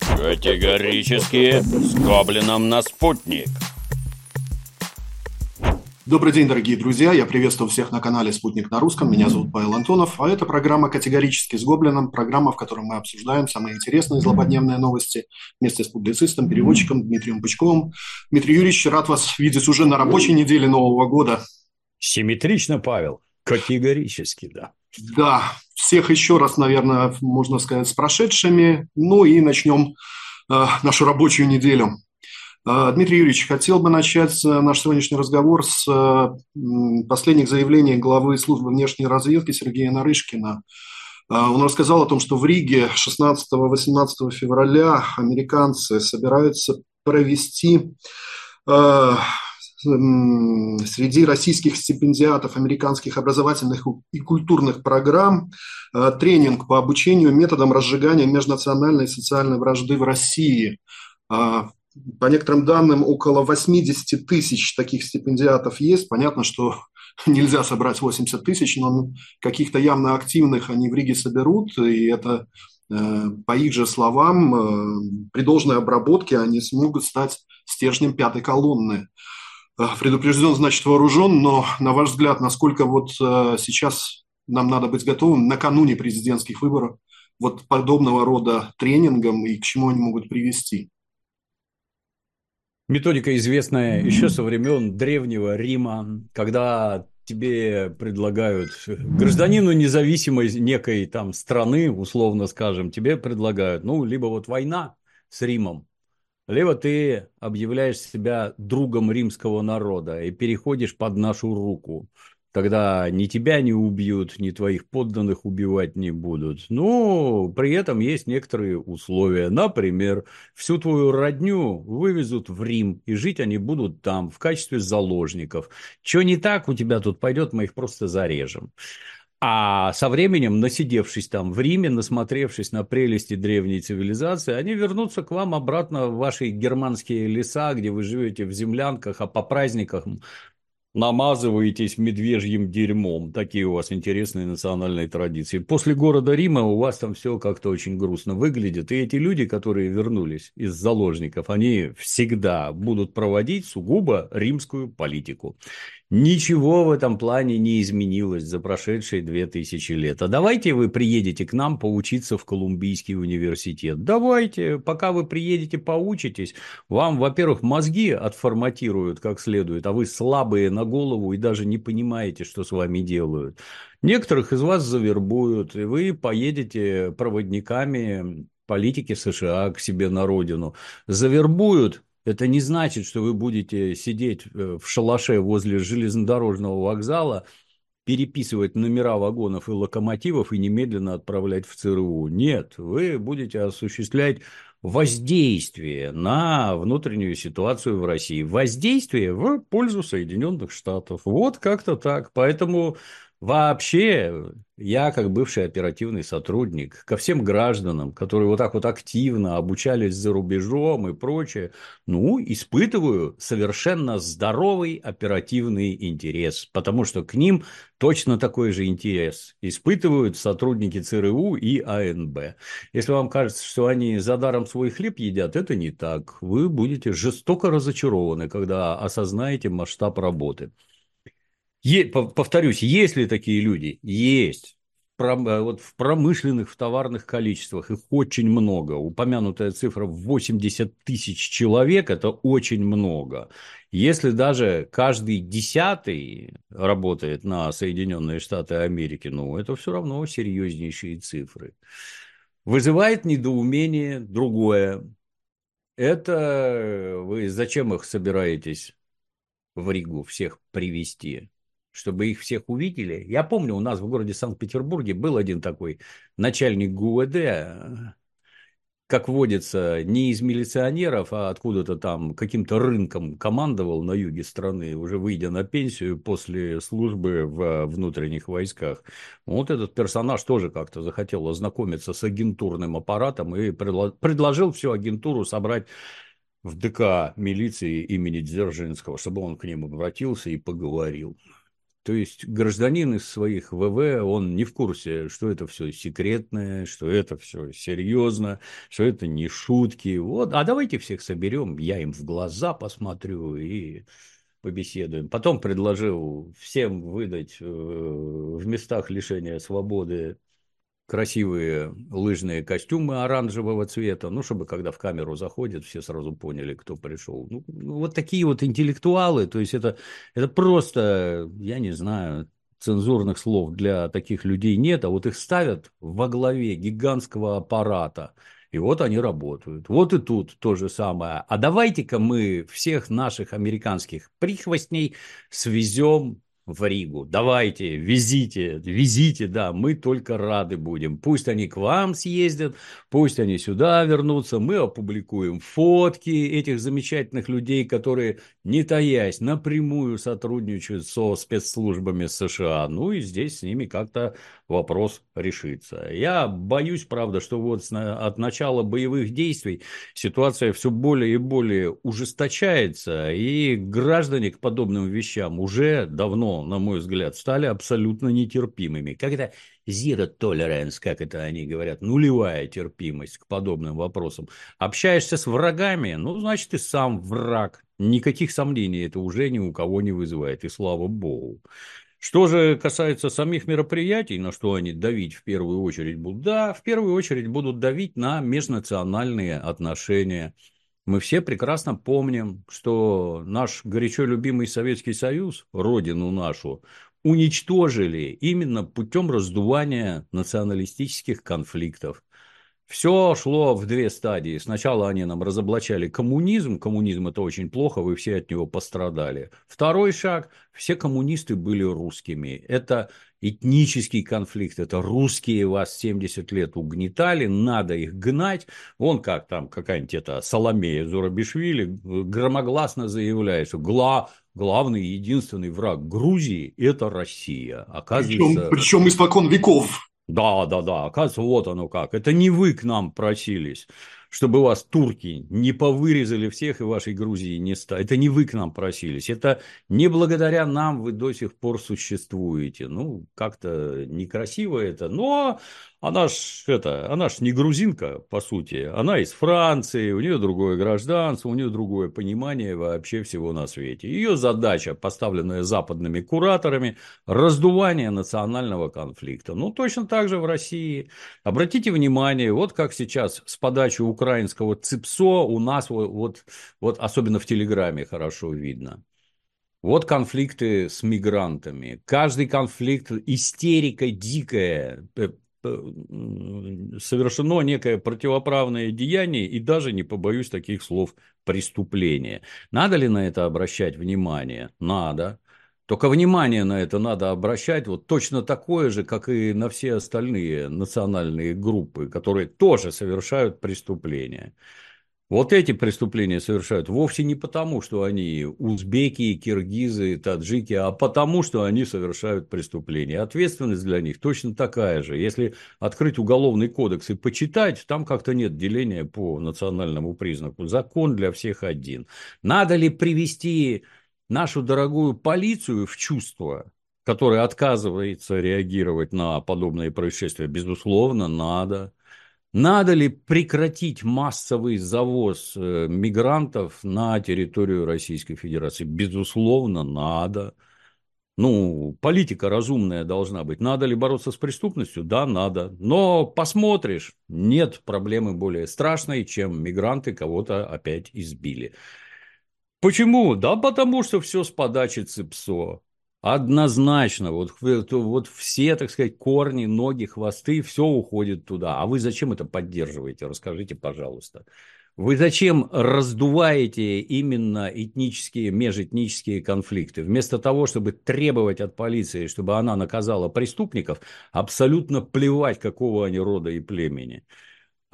Категорически с гоблином на спутник. Добрый день, дорогие друзья. Я приветствую всех на канале «Спутник на русском». Меня зовут Павел Антонов, а это программа «Категорически с Гоблином», программа, в которой мы обсуждаем самые интересные злободневные новости вместе с публицистом, переводчиком Дмитрием Пучковым. Дмитрий Юрьевич, рад вас видеть уже на рабочей неделе Нового года. Симметрично, Павел. Категорически, да. Да, всех еще раз, наверное, можно сказать, с прошедшими. Ну и начнем э, нашу рабочую неделю. Э, Дмитрий Юрьевич, хотел бы начать э, наш сегодняшний разговор с э, последних заявлений главы службы внешней разведки Сергея Нарышкина. Он рассказал о том, что в Риге 16-18 февраля американцы собираются провести среди российских стипендиатов американских образовательных и культурных программ тренинг по обучению методам разжигания межнациональной и социальной вражды в России. По некоторым данным, около 80 тысяч таких стипендиатов есть. Понятно, что нельзя собрать 80 тысяч, но каких-то явно активных они в Риге соберут, и это, э, по их же словам, э, при должной обработке они смогут стать стержнем пятой колонны. Э, предупрежден, значит вооружен, но на ваш взгляд, насколько вот сейчас нам надо быть готовым накануне президентских выборов вот подобного рода тренингам и к чему они могут привести? Методика известная еще со времен Древнего Рима, когда тебе предлагают гражданину независимой некой там страны, условно скажем, тебе предлагают, ну, либо вот война с Римом, либо ты объявляешь себя другом римского народа и переходишь под нашу руку. Тогда ни тебя не убьют, ни твоих подданных убивать не будут. Но при этом есть некоторые условия. Например, всю твою родню вывезут в Рим, и жить они будут там в качестве заложников. Что не так у тебя тут пойдет, мы их просто зарежем. А со временем, насидевшись там в Риме, насмотревшись на прелести древней цивилизации, они вернутся к вам обратно в ваши германские леса, где вы живете в землянках, а по праздникам намазываетесь медвежьим дерьмом. Такие у вас интересные национальные традиции. После города Рима у вас там все как-то очень грустно выглядит. И эти люди, которые вернулись из заложников, они всегда будут проводить сугубо римскую политику. Ничего в этом плане не изменилось за прошедшие две тысячи лет. А давайте вы приедете к нам поучиться в Колумбийский университет. Давайте, пока вы приедете, поучитесь. Вам, во-первых, мозги отформатируют как следует, а вы слабые на голову и даже не понимаете, что с вами делают. Некоторых из вас завербуют, и вы поедете проводниками политики США к себе на родину. Завербуют, это не значит, что вы будете сидеть э, в шалаше возле железнодорожного вокзала, переписывать номера вагонов и локомотивов и немедленно отправлять в ЦРУ. Нет, вы будете осуществлять воздействие на внутреннюю ситуацию в России. Воздействие в пользу Соединенных Штатов. Вот как-то так. Поэтому Вообще, я, как бывший оперативный сотрудник, ко всем гражданам, которые вот так вот активно обучались за рубежом и прочее, ну, испытываю совершенно здоровый оперативный интерес, потому что к ним точно такой же интерес испытывают сотрудники ЦРУ и АНБ. Если вам кажется, что они за даром свой хлеб едят, это не так. Вы будете жестоко разочарованы, когда осознаете масштаб работы. Е, повторюсь, есть ли такие люди? Есть. Про, э, вот в промышленных, в товарных количествах их очень много. Упомянутая цифра в 80 тысяч человек – это очень много. Если даже каждый десятый работает на Соединенные Штаты Америки, ну, это все равно серьезнейшие цифры. Вызывает недоумение другое. Это вы зачем их собираетесь в Ригу всех привести? Чтобы их всех увидели. Я помню, у нас в городе Санкт-Петербурге был один такой начальник ГУВД, как водится, не из милиционеров, а откуда-то там каким-то рынком командовал на юге страны, уже выйдя на пенсию после службы в внутренних войсках. Вот этот персонаж тоже как-то захотел ознакомиться с агентурным аппаратом и предложил всю агентуру собрать в ДК милиции имени Дзержинского, чтобы он к ним обратился и поговорил. То есть гражданин из своих ВВ, он не в курсе, что это все секретное, что это все серьезно, что это не шутки. Вот, а давайте всех соберем, я им в глаза посмотрю и побеседуем. Потом предложил всем выдать э, в местах лишения свободы красивые лыжные костюмы оранжевого цвета, ну, чтобы когда в камеру заходят, все сразу поняли, кто пришел. Ну, ну, вот такие вот интеллектуалы, то есть это, это просто, я не знаю, цензурных слов для таких людей нет, а вот их ставят во главе гигантского аппарата, и вот они работают. Вот и тут то же самое. А давайте-ка мы всех наших американских прихвостней свезем в Ригу. Давайте, везите, везите, да, мы только рады будем. Пусть они к вам съездят, пусть они сюда вернутся, мы опубликуем фотки этих замечательных людей, которые, не таясь, напрямую сотрудничают со спецслужбами США. Ну и здесь с ними как-то вопрос решится. Я боюсь, правда, что вот от начала боевых действий ситуация все более и более ужесточается, и граждане к подобным вещам уже давно, на мой взгляд, стали абсолютно нетерпимыми. Как это zero tolerance, как это они говорят, нулевая терпимость к подобным вопросам. Общаешься с врагами, ну, значит, ты сам враг. Никаких сомнений это уже ни у кого не вызывает, и слава богу. Что же касается самих мероприятий, на что они давить в первую очередь будут? Да, в первую очередь будут давить на межнациональные отношения. Мы все прекрасно помним, что наш горячо любимый Советский Союз, родину нашу, уничтожили именно путем раздувания националистических конфликтов. Все шло в две стадии. Сначала они нам разоблачали коммунизм. Коммунизм это очень плохо, вы все от него пострадали. Второй шаг. Все коммунисты были русскими. Это этнический конфликт. Это русские вас 70 лет угнетали, надо их гнать. Вон как там какая-нибудь эта Соломея Зурабишвили громогласно заявляет, что гла главный единственный враг Грузии – это Россия. Оказывается... Причем, причем испокон веков. Да, да, да, оказывается, вот оно как. Это не вы к нам просились, чтобы вас турки не повырезали всех и вашей Грузии не стали. Это не вы к нам просились. Это не благодаря нам вы до сих пор существуете. Ну, как-то некрасиво это, но она ж, это, она ж не грузинка, по сути. Она из Франции, у нее другое гражданство, у нее другое понимание вообще всего на свете. Ее задача, поставленная западными кураторами, раздувание национального конфликта. Ну, точно так же в России. Обратите внимание, вот как сейчас с подачи украинского ЦИПСО у нас вот, вот, вот особенно в Телеграме хорошо видно. Вот конфликты с мигрантами. Каждый конфликт истерика дикая совершено некое противоправное деяние и даже, не побоюсь таких слов, преступление. Надо ли на это обращать внимание? Надо. Только внимание на это надо обращать вот точно такое же, как и на все остальные национальные группы, которые тоже совершают преступления. Вот эти преступления совершают вовсе не потому, что они узбеки, киргизы, таджики, а потому, что они совершают преступления. Ответственность для них точно такая же. Если открыть уголовный кодекс и почитать, там как-то нет деления по национальному признаку. Закон для всех один. Надо ли привести нашу дорогую полицию в чувство, которая отказывается реагировать на подобные происшествия? Безусловно, надо. Надо ли прекратить массовый завоз э, мигрантов на территорию Российской Федерации? Безусловно, надо. Ну, политика разумная должна быть. Надо ли бороться с преступностью? Да, надо. Но посмотришь, нет проблемы более страшной, чем мигранты кого-то опять избили. Почему? Да потому что все с подачи ЦИПСО. Однозначно, вот, вот все, так сказать, корни, ноги, хвосты, все уходит туда. А вы зачем это поддерживаете? Расскажите, пожалуйста. Вы зачем раздуваете именно этнические, межэтнические конфликты? Вместо того, чтобы требовать от полиции, чтобы она наказала преступников, абсолютно плевать, какого они рода и племени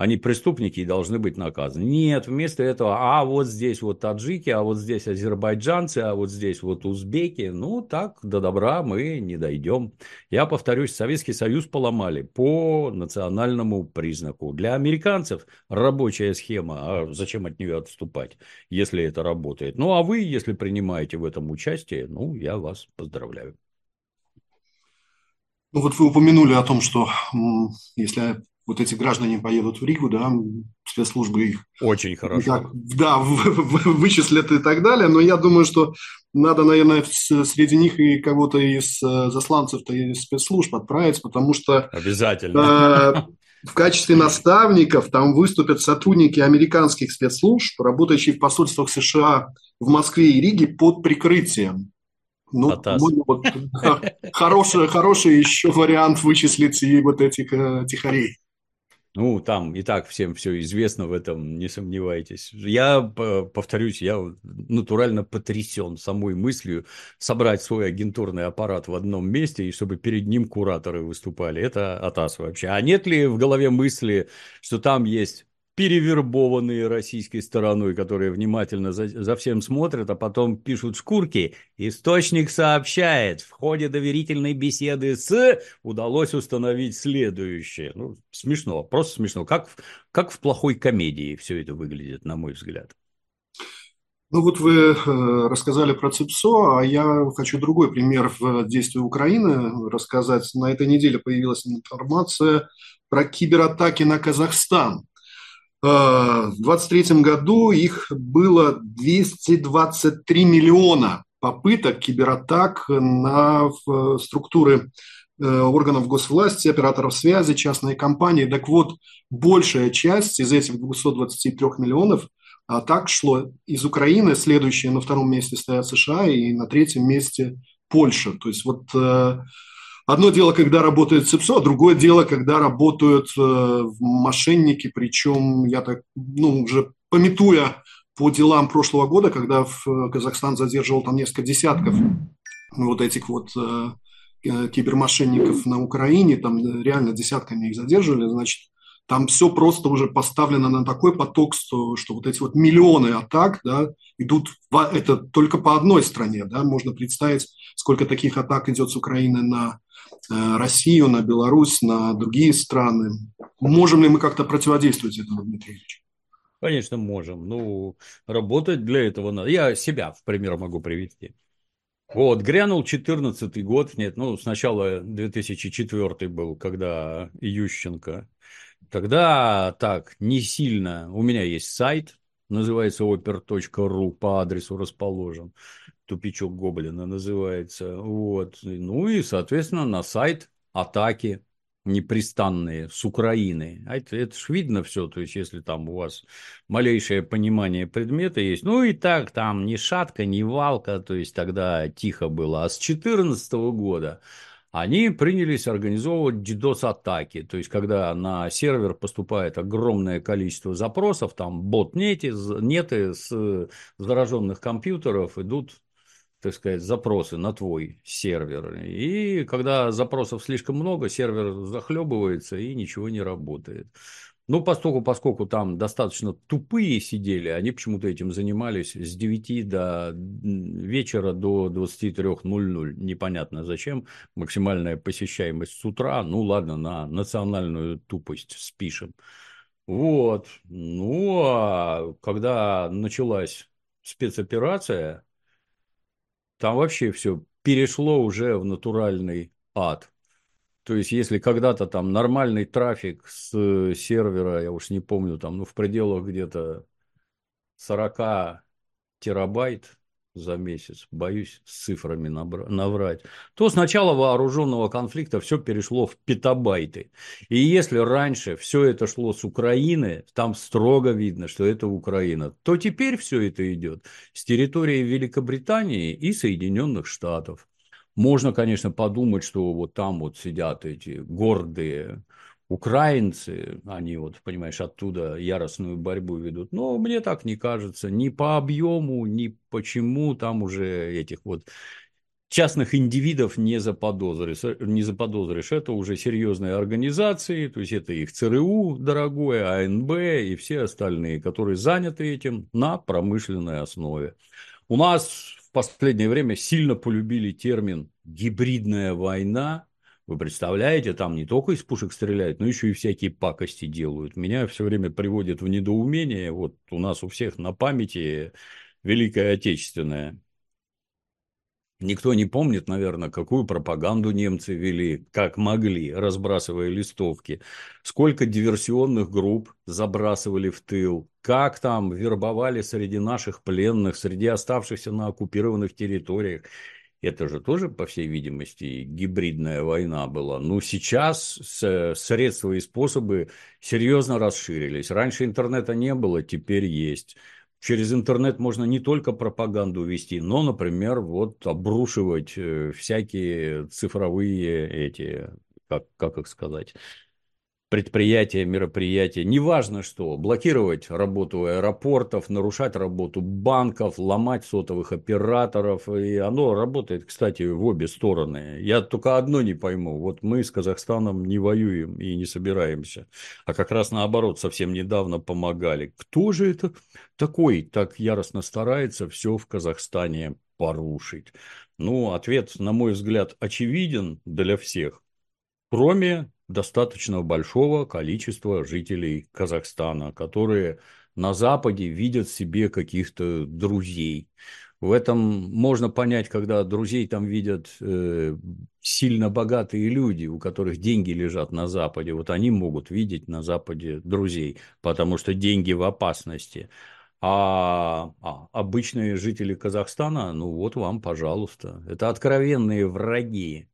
они преступники и должны быть наказаны. Нет, вместо этого, а вот здесь вот таджики, а вот здесь азербайджанцы, а вот здесь вот узбеки. Ну, так до добра мы не дойдем. Я повторюсь, Советский Союз поломали по национальному признаку. Для американцев рабочая схема, а зачем от нее отступать, если это работает? Ну, а вы, если принимаете в этом участие, ну, я вас поздравляю. Ну вот вы упомянули о том, что если вот эти граждане поедут в Ригу, да, спецслужбы их... Очень хорошо. Так, да, вычислят и так далее, но я думаю, что надо, наверное, среди них и кого-то из э, засланцев-то из спецслужб отправить, потому что... Обязательно. Э, в качестве наставников там выступят сотрудники американских спецслужб, работающие в посольствах США в Москве и Риге под прикрытием. Ну, вот, хороший, хороший еще вариант вычислить и вот этих э, тихарей. Ну, там и так всем все известно в этом, не сомневайтесь. Я, повторюсь, я натурально потрясен самой мыслью собрать свой агентурный аппарат в одном месте, и чтобы перед ним кураторы выступали. Это атас вообще. А нет ли в голове мысли, что там есть перевербованные российской стороной, которые внимательно за, за всем смотрят, а потом пишут шкурки. Источник сообщает, в ходе доверительной беседы с удалось установить следующее. Ну, смешно, просто смешно. Как, как в плохой комедии все это выглядит, на мой взгляд. Ну вот вы э, рассказали про ЦИПСО, а я хочу другой пример в действии Украины рассказать. На этой неделе появилась информация про кибератаки на Казахстан. Э, в 2023 году их было 223 миллиона попыток кибератак на структуры э, органов госвласти, операторов связи, частные компании. Так вот, большая часть из этих 223 миллионов атак шло из Украины, следующие на втором месте стоят США и на третьем месте Польша. То есть вот э, Одно дело, когда работает ЦИПСО, а другое дело, когда работают э, мошенники, причем я так, ну, уже пометуя по делам прошлого года, когда в э, Казахстан задерживал там несколько десятков вот этих вот э, э, кибермошенников на Украине, там реально десятками их задерживали, значит, там все просто уже поставлено на такой поток, что, что вот эти вот миллионы атак да, идут, в, это только по одной стране, да, можно представить, сколько таких атак идет с Украины на Э, Россию, на Беларусь, на другие страны. Можем ли мы как-то противодействовать этому, Дмитрий Ильич? Конечно, можем. Ну, работать для этого надо. Я себя в пример могу привести. Вот, грянул 14 год, нет, ну, сначала 2004 был, когда Ющенко. Тогда так, не сильно. У меня есть сайт, называется oper.ru, по адресу расположен тупичок Гоблина называется. Вот. Ну и, соответственно, на сайт атаки непрестанные с Украины. А это, это ж видно все, то есть если там у вас малейшее понимание предмета есть, ну и так там ни шатка, ни валка, то есть тогда тихо было. А с 2014 года они принялись организовывать DDoS-атаки. То есть, когда на сервер поступает огромное количество запросов, там бот-неты, неты с зараженных компьютеров идут так сказать, запросы на твой сервер. И когда запросов слишком много, сервер захлебывается и ничего не работает. Ну, поскольку, поскольку там достаточно тупые сидели, они почему-то этим занимались с 9 до вечера до 23.00. Непонятно зачем. Максимальная посещаемость с утра. Ну, ладно, на национальную тупость спишем. Вот. Ну, а когда началась спецоперация, там вообще все перешло уже в натуральный ад. То есть, если когда-то там нормальный трафик с сервера, я уж не помню, там, ну, в пределах где-то 40 терабайт, за месяц, боюсь с цифрами наврать, то с начала вооруженного конфликта все перешло в петабайты. И если раньше все это шло с Украины, там строго видно, что это Украина, то теперь все это идет с территории Великобритании и Соединенных Штатов. Можно, конечно, подумать, что вот там вот сидят эти гордые украинцы, они вот, понимаешь, оттуда яростную борьбу ведут. Но мне так не кажется. Ни по объему, ни почему там уже этих вот частных индивидов не заподозришь, не заподозришь. Это уже серьезные организации, то есть это их ЦРУ дорогое, АНБ и все остальные, которые заняты этим на промышленной основе. У нас в последнее время сильно полюбили термин «гибридная война», вы представляете, там не только из пушек стреляют, но еще и всякие пакости делают. Меня все время приводит в недоумение. Вот у нас у всех на памяти Великая Отечественная. Никто не помнит, наверное, какую пропаганду немцы вели, как могли, разбрасывая листовки. Сколько диверсионных групп забрасывали в тыл. Как там вербовали среди наших пленных, среди оставшихся на оккупированных территориях. Это же тоже, по всей видимости, гибридная война была. Ну, сейчас средства и способы серьезно расширились. Раньше интернета не было, теперь есть через интернет можно не только пропаганду вести, но, например, вот обрушивать э, всякие цифровые эти, как, как их сказать, предприятия, мероприятия, неважно что, блокировать работу аэропортов, нарушать работу банков, ломать сотовых операторов, и оно работает, кстати, в обе стороны. Я только одно не пойму, вот мы с Казахстаном не воюем и не собираемся, а как раз наоборот, совсем недавно помогали. Кто же это такой так яростно старается все в Казахстане порушить? Ну, ответ, на мой взгляд, очевиден для всех, кроме достаточно большого количества жителей Казахстана, которые на Западе видят себе каких-то друзей. В этом можно понять, когда друзей там видят э, сильно богатые люди, у которых деньги лежат на Западе. Вот они могут видеть на Западе друзей, потому что деньги в опасности. А, а обычные жители Казахстана, ну вот вам, пожалуйста. Это откровенные враги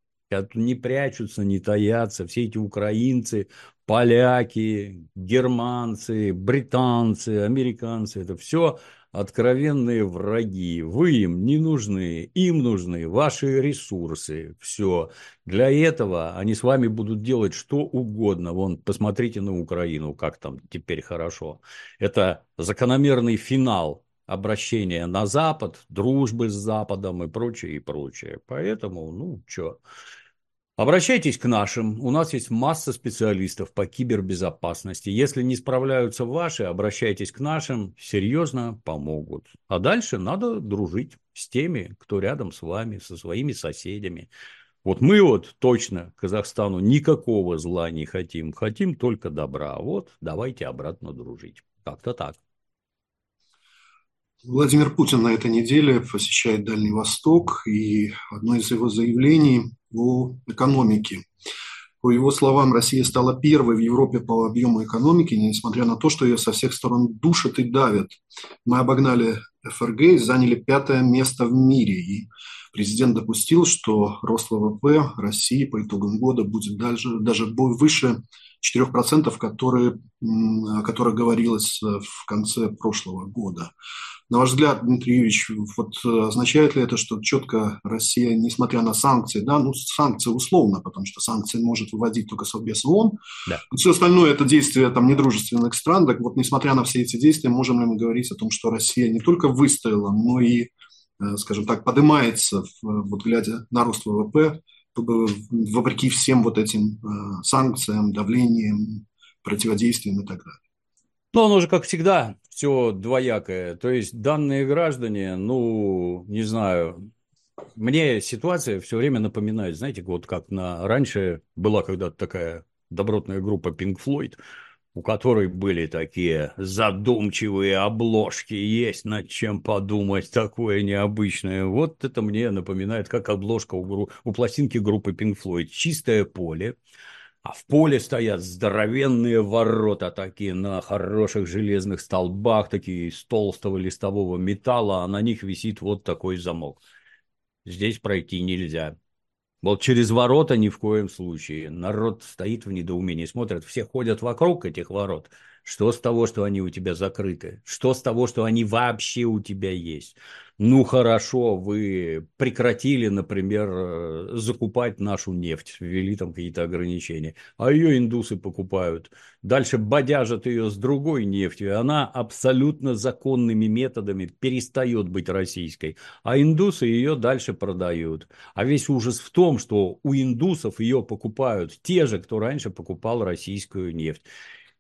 не прячутся, не таятся, все эти украинцы, поляки, германцы, британцы, американцы, это все откровенные враги. Вы им не нужны, им нужны ваши ресурсы. Все. Для этого они с вами будут делать что угодно. Вон, посмотрите на Украину, как там теперь хорошо. Это закономерный финал обращения на Запад, дружбы с Западом и прочее, и прочее. Поэтому, ну, что, Обращайтесь к нашим. У нас есть масса специалистов по кибербезопасности. Если не справляются ваши, обращайтесь к нашим. Серьезно помогут. А дальше надо дружить с теми, кто рядом с вами, со своими соседями. Вот мы вот точно Казахстану никакого зла не хотим. Хотим только добра. Вот давайте обратно дружить. Как-то так. Владимир Путин на этой неделе посещает Дальний Восток, и одно из его заявлений о экономике. По его словам, Россия стала первой в Европе по объему экономики, несмотря на то, что ее со всех сторон душат и давят. Мы обогнали ФРГ и заняли пятое место в мире. И президент допустил, что рост ВВП России по итогам года будет даже, даже выше 4%, которые, о которых говорилось в конце прошлого года. На ваш взгляд, Дмитрий Юрьевич, вот э, означает ли это, что четко Россия, несмотря на санкции, да, ну, санкции условно, потому что санкции может выводить только Совбез ООН, да. все остальное это действия там недружественных стран, так вот, несмотря на все эти действия, можем ли мы говорить о том, что Россия не только выстояла, но и, э, скажем так, поднимается, вот глядя на рост ВВП, вопреки всем вот этим э, санкциям, давлениям, противодействиям и так далее. Ну, оно же, как всегда, все двоякое. То есть данные граждане, ну, не знаю, мне ситуация все время напоминает, знаете, вот как на раньше была когда-то такая добротная группа Pink Floyd, у которой были такие задумчивые обложки, есть над чем подумать, такое необычное. Вот это мне напоминает, как обложка у, у пластинки группы Pink Floyd. Чистое поле, а в поле стоят здоровенные ворота такие на хороших железных столбах, такие из толстого листового металла, а на них висит вот такой замок. Здесь пройти нельзя. Вот через ворота ни в коем случае. Народ стоит в недоумении, смотрят, все ходят вокруг этих ворот. Что с того, что они у тебя закрыты? Что с того, что они вообще у тебя есть? Ну хорошо, вы прекратили, например, э, закупать нашу нефть, ввели там какие-то ограничения, а ее индусы покупают. Дальше бодяжат ее с другой нефтью, и она абсолютно законными методами перестает быть российской, а индусы ее дальше продают. А весь ужас в том, что у индусов ее покупают те же, кто раньше покупал российскую нефть.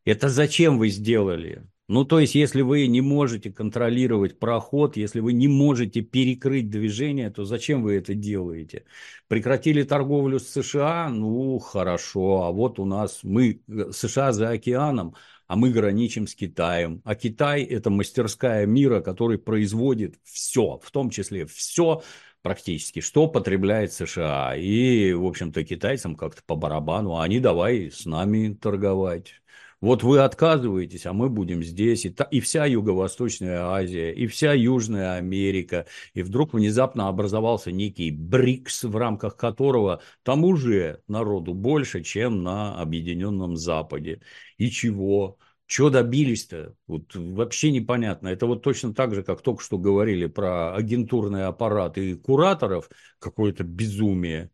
Это зачем вы сделали? Ну, то есть, если вы не можете контролировать проход, если вы не можете перекрыть движение, то зачем вы это делаете? Прекратили торговлю с США? Ну, хорошо. А вот у нас мы, э, США за океаном, а мы граничим с Китаем. А Китай – это мастерская мира, который производит все, в том числе все, практически, что потребляет США. И, в общем-то, китайцам как-то по барабану, а они давай с нами торговать. Вот вы отказываетесь, а мы будем здесь. И, та, и вся Юго-Восточная Азия, и вся Южная Америка. И вдруг внезапно образовался некий БРИКС, в рамках которого там уже народу больше, чем на Объединенном Западе. И чего? Что добились-то? Вот вообще непонятно. Это вот точно так же, как только что говорили про агентурный аппарат и кураторов, какое-то безумие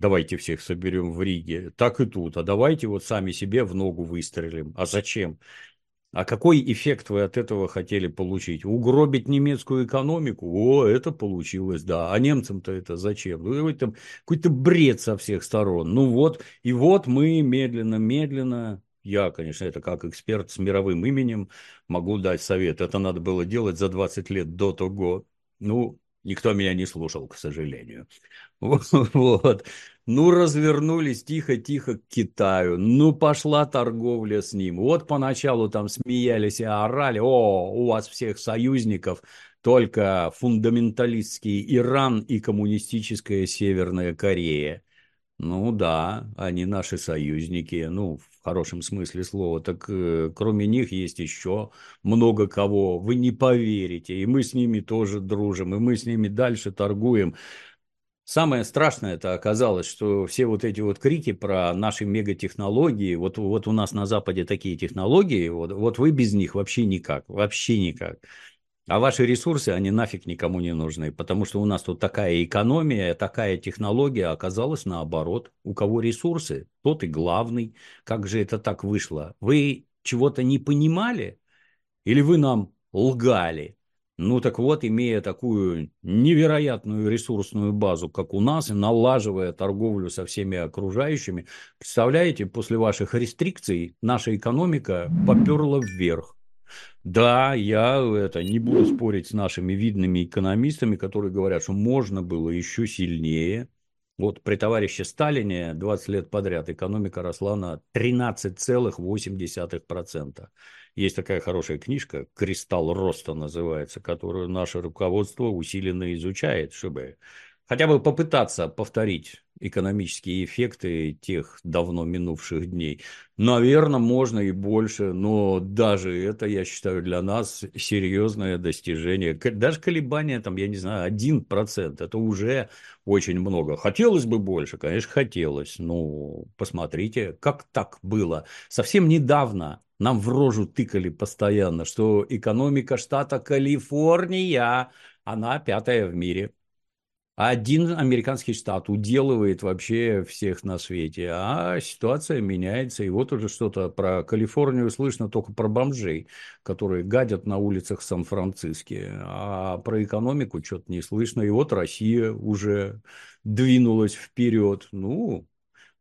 давайте всех соберем в Риге, так и тут, а давайте вот сами себе в ногу выстрелим. А зачем? А какой эффект вы от этого хотели получить? Угробить немецкую экономику? О, это получилось, да. А немцам-то это зачем? Ну, это какой-то бред со всех сторон. Ну вот, и вот мы медленно-медленно, я, конечно, это как эксперт с мировым именем, могу дать совет. Это надо было делать за 20 лет до того. Ну, никто меня не слушал, к сожалению. Вот. Ну, развернулись тихо-тихо к Китаю. Ну, пошла торговля с ним. Вот поначалу там смеялись и орали. О, у вас всех союзников только фундаменталистский Иран и коммунистическая Северная Корея. Ну да, они наши союзники, ну, в хорошем смысле слова. Так э, кроме них есть еще много кого. Вы не поверите. И мы с ними тоже дружим, и мы с ними дальше торгуем. Самое страшное это оказалось, что все вот эти вот крики про наши мегатехнологии, вот, вот у нас на Западе такие технологии, вот, вот вы без них вообще никак, вообще никак. А ваши ресурсы, они нафиг никому не нужны, потому что у нас тут такая экономия, такая технология оказалась наоборот. У кого ресурсы, тот и главный. Как же это так вышло? Вы чего-то не понимали? Или вы нам лгали? Ну так вот, имея такую невероятную ресурсную базу, как у нас, и налаживая торговлю со всеми окружающими, представляете, после ваших рестрикций наша экономика поперла вверх. Да, я это не буду спорить с нашими видными экономистами, которые говорят, что можно было еще сильнее. Вот при товарище Сталине 20 лет подряд экономика росла на 13,8%. Есть такая хорошая книжка «Кристалл роста» называется, которую наше руководство усиленно изучает, чтобы хотя бы попытаться повторить экономические эффекты тех давно минувших дней. Наверное, можно и больше, но даже это, я считаю, для нас серьезное достижение. Даже колебания, там, я не знаю, 1%, это уже очень много. Хотелось бы больше, конечно, хотелось. Ну, посмотрите, как так было. Совсем недавно нам в рожу тыкали постоянно, что экономика штата Калифорния, она пятая в мире. Один американский штат уделывает вообще всех на свете, а ситуация меняется. И вот уже что-то про Калифорнию слышно только про бомжей, которые гадят на улицах Сан-Франциско. А про экономику что-то не слышно. И вот Россия уже двинулась вперед. Ну,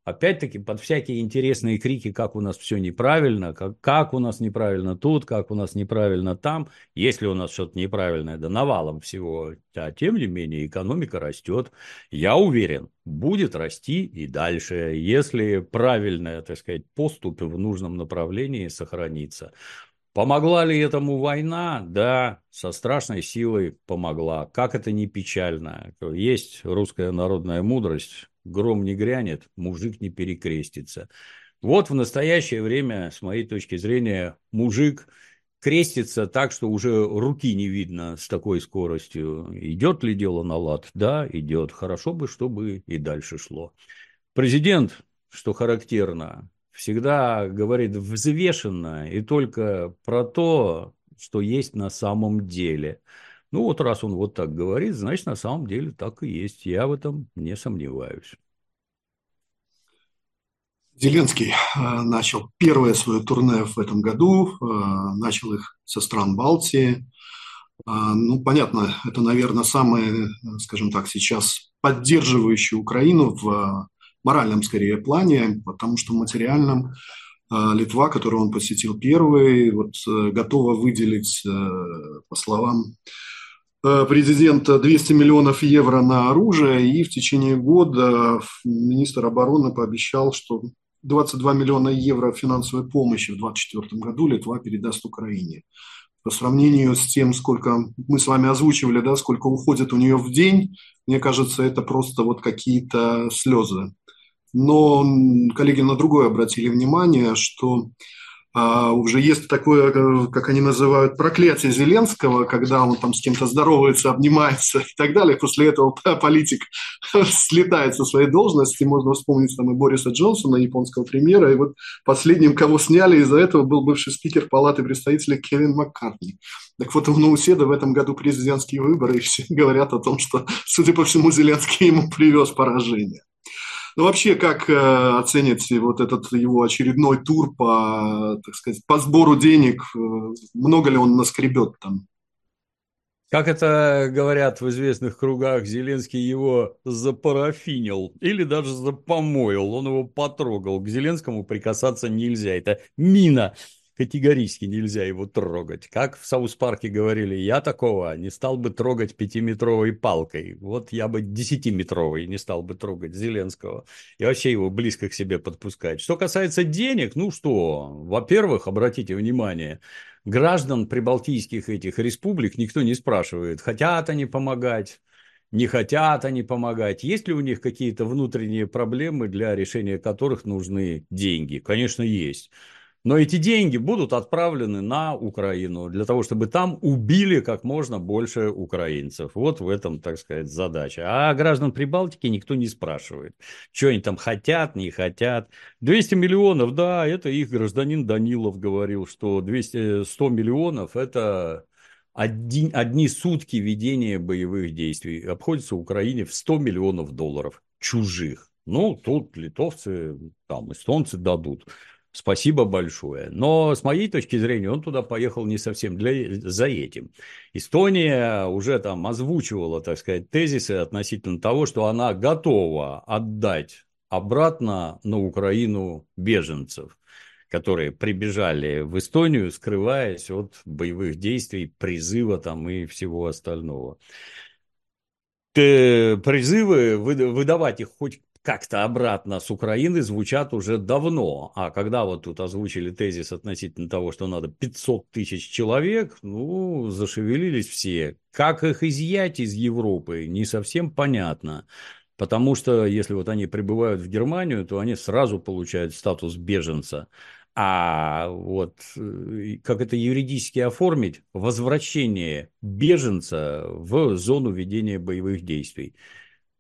опять-таки под всякие интересные крики, как у нас все неправильно, как, как у нас неправильно тут, как у нас неправильно там, если у нас что-то неправильное, да навалом всего, а тем не менее экономика растет. Я уверен, будет расти и дальше, если правильная, так сказать, поступь в нужном направлении сохранится. Помогла ли этому война? Да, со страшной силой помогла. Как это не печально. Есть русская народная мудрость, гром не грянет, мужик не перекрестится. Вот в настоящее время, с моей точки зрения, мужик крестится так, что уже руки не видно с такой скоростью. Идет ли дело на лад? Да, идет. Хорошо бы, чтобы и дальше шло. Президент, что характерно, всегда говорит взвешенно и только про то, что есть на самом деле – ну вот раз он вот так говорит, значит на самом деле так и есть. Я в этом не сомневаюсь. Зеленский э, начал первое свое турне в этом году, э, начал их со стран Балтии. Э, ну, понятно, это, наверное, самое, скажем так, сейчас поддерживающее Украину в моральном, скорее, плане, потому что в материальном Литва, которую он посетил первый, вот готова выделить, по словам президента, 200 миллионов евро на оружие, и в течение года министр обороны пообещал, что 22 миллиона евро финансовой помощи в 2024 году Литва передаст Украине по сравнению с тем, сколько мы с вами озвучивали, да, сколько уходит у нее в день, мне кажется, это просто вот какие-то слезы. Но коллеги на другое обратили внимание, что уже есть такое, э, как они называют, проклятие Зеленского, когда он там с кем-то здоровается, обнимается и так далее. После этого политик слетает со своей должности. Можно вспомнить там и Бориса Джонсона, японского премьера. И вот последним, кого сняли из-за этого, был бывший спикер Палаты представителей Кевин Маккартни. Так вот, у Науседа в этом году президентские выборы, и все говорят о том, что, судя по всему, Зеленский ему привез поражение. Ну, вообще, как э, оцените вот этот его очередной тур по, так сказать, по сбору денег? Э, много ли он наскребет там? Как это говорят в известных кругах, Зеленский его запарафинил или даже запомоил, он его потрогал. К Зеленскому прикасаться нельзя, это мина категорически нельзя его трогать. Как в Саус Парке говорили, я такого не стал бы трогать пятиметровой палкой. Вот я бы десятиметровой не стал бы трогать Зеленского. И вообще его близко к себе подпускать. Что касается денег, ну что, во-первых, обратите внимание, граждан прибалтийских этих республик никто не спрашивает, хотят они помогать, не хотят они помогать. Есть ли у них какие-то внутренние проблемы, для решения которых нужны деньги? Конечно, есть. Но эти деньги будут отправлены на Украину для того, чтобы там убили как можно больше украинцев. Вот в этом, так сказать, задача. А граждан Прибалтики никто не спрашивает, что они там хотят, не хотят. 200 миллионов, да, это их гражданин Данилов говорил, что 200, 100 миллионов – это один, одни сутки ведения боевых действий. Обходится Украине в 100 миллионов долларов чужих. Ну, тут литовцы, там эстонцы дадут. Спасибо большое. Но с моей точки зрения он туда поехал не совсем для, за этим. Эстония уже там озвучивала, так сказать, тезисы относительно того, что она готова отдать обратно на Украину беженцев, которые прибежали в Эстонию, скрываясь от боевых действий, призыва там и всего остального. Призывы выдавать их хоть как-то обратно с Украины звучат уже давно. А когда вот тут озвучили тезис относительно того, что надо 500 тысяч человек, ну, зашевелились все. Как их изъять из Европы, не совсем понятно. Потому что если вот они прибывают в Германию, то они сразу получают статус беженца. А вот э, как это юридически оформить? Возвращение беженца в зону ведения боевых действий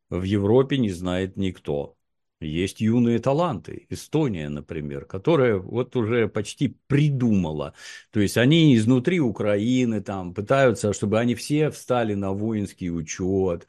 в Европе не знает никто. Есть юные таланты, Эстония, например, которая вот уже почти придумала. То есть они изнутри Украины там пытаются, чтобы они все встали на воинский учет,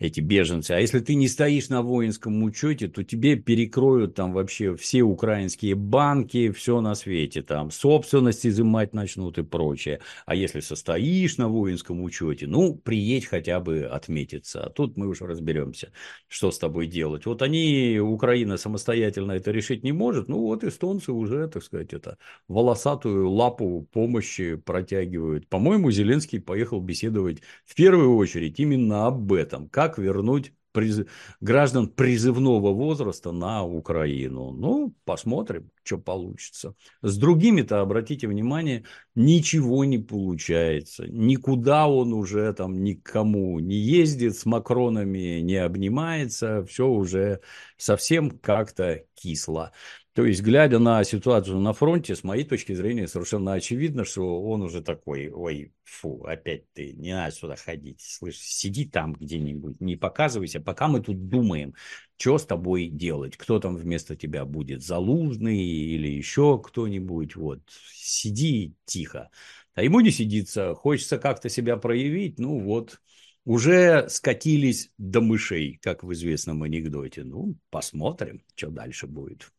эти беженцы. А если ты не стоишь на воинском учете, то тебе перекроют там вообще все украинские банки, все на свете, там собственность изымать начнут и прочее. А если состоишь на воинском учете, ну, приедь хотя бы отметиться. А тут мы уже разберемся, что с тобой делать. Вот они, Украина самостоятельно это решить не может, ну вот эстонцы уже, так сказать, это волосатую лапу помощи протягивают. По-моему, Зеленский поехал беседовать в первую очередь именно об этом. Как как вернуть приз... граждан призывного возраста на Украину. Ну, посмотрим, что получится. С другими-то, обратите внимание, ничего не получается. Никуда он уже там никому не ездит, с Макронами не обнимается, все уже совсем как-то кисло. То есть, глядя на ситуацию на фронте, с моей точки зрения, совершенно очевидно, что он уже такой, ой, фу, опять ты, не надо сюда ходить, слышь, сиди там где-нибудь, не показывайся, пока мы тут думаем, что с тобой делать, кто там вместо тебя будет, Залужный или еще кто-нибудь, вот, сиди тихо. А ему не сидится, хочется как-то себя проявить, ну вот, уже скатились до мышей, как в известном анекдоте. Ну, посмотрим, что дальше будет.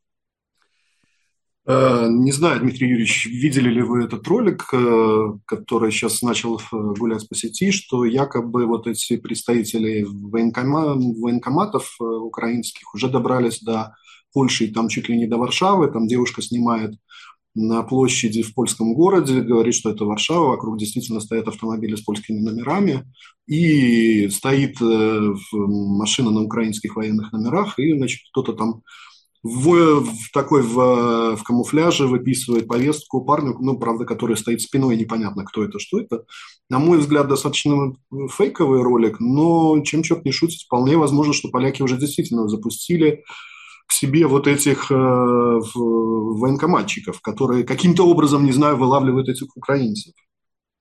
Э, не знаю, Дмитрий Юрьевич, видели ли вы этот ролик, э, который сейчас начал э, гулять по сети, что якобы вот эти представители военкома, военкоматов украинских уже добрались до Польшей там чуть ли не до Варшавы. Там девушка снимает на площади в польском городе, говорит, что это Варшава, вокруг действительно стоят автомобили с польскими номерами, и стоит машина на украинских военных номерах, и, значит, кто-то там в, в такой в, в камуфляже выписывает повестку парню, ну, правда, который стоит спиной, непонятно, кто это, что это. На мой взгляд, достаточно фейковый ролик, но чем черт не шутит, вполне возможно, что поляки уже действительно запустили к себе вот этих э, военкоматчиков, которые каким-то образом, не знаю, вылавливают этих украинцев.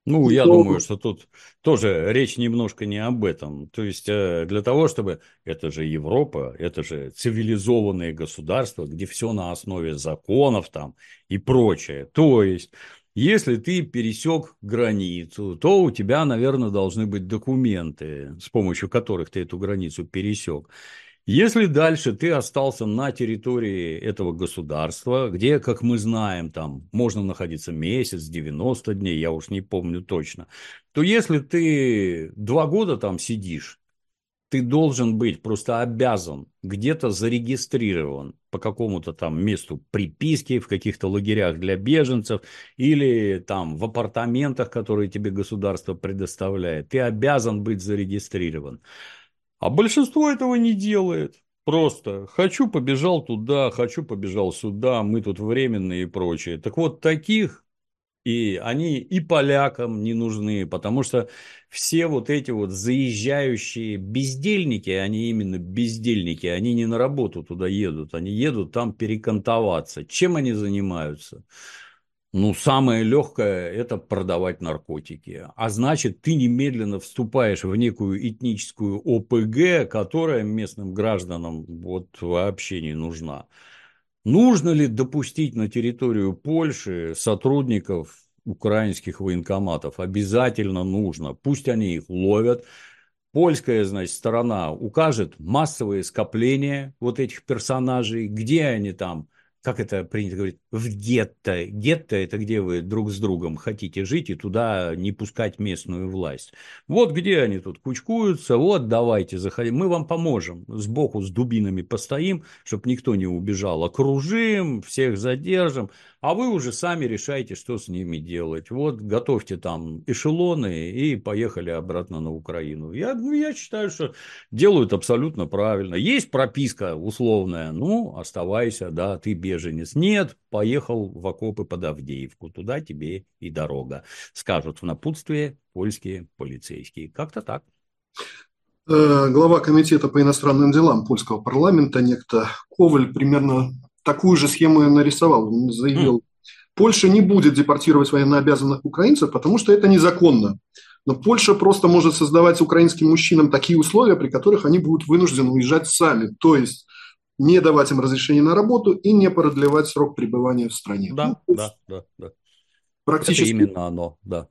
Ну, я то... думаю, что тут тоже речь немножко не об этом. То есть, э, для того, чтобы... Это же Европа, это же цивилизованное государство, где все на основе законов там и прочее. То есть, если ты пересек границу, то у тебя, наверное, должны быть документы, с помощью которых ты эту границу пересек. Если дальше ты остался на территории этого государства, где, как мы знаем, там можно находиться месяц, 90 дней, я уж не помню точно, то если ты два года там сидишь, ты должен быть, просто обязан, где-то зарегистрирован по какому-то там месту приписки в каких-то лагерях для беженцев или там в апартаментах, которые тебе государство предоставляет. Ты обязан быть зарегистрирован. А большинство этого не делает. Просто хочу побежал туда, хочу побежал сюда, мы тут временные и прочее. Так вот, таких и они и полякам не нужны, потому что все вот эти вот заезжающие бездельники, они именно бездельники, они не на работу туда едут, они едут там перекантоваться. Чем они занимаются? Ну, самое легкое – это продавать наркотики. А значит, ты немедленно вступаешь в некую этническую ОПГ, которая местным гражданам вот вообще не нужна. Нужно ли допустить на территорию Польши сотрудников украинских военкоматов? Обязательно нужно. Пусть они их ловят. Польская, значит, сторона укажет массовые скопления вот этих персонажей, где они там – как это принято говорить, в гетто. Гетто – это где вы друг с другом хотите жить и туда не пускать местную власть. Вот где они тут кучкуются, вот давайте заходим, мы вам поможем. Сбоку с дубинами постоим, чтобы никто не убежал, окружим, всех задержим, а вы уже сами решайте, что с ними делать. Вот готовьте там эшелоны и поехали обратно на Украину. Я, ну, я считаю, что делают абсолютно правильно. Есть прописка условная, ну, оставайся, да, ты беженец. Нет, поехал в окопы под Авдеевку, туда тебе и дорога. Скажут в напутствие польские полицейские. Как-то так. Э, глава комитета по иностранным делам польского парламента, некто Коваль, примерно такую же схему нарисовал. Он заявил. Польша не будет депортировать военнообязанных украинцев, потому что это незаконно. Но Польша просто может создавать украинским мужчинам такие условия, при которых они будут вынуждены уезжать сами. То есть не давать им разрешение на работу и не продлевать срок пребывания в стране. Да, ну, да, да, да. Практически. Это именно оно, да.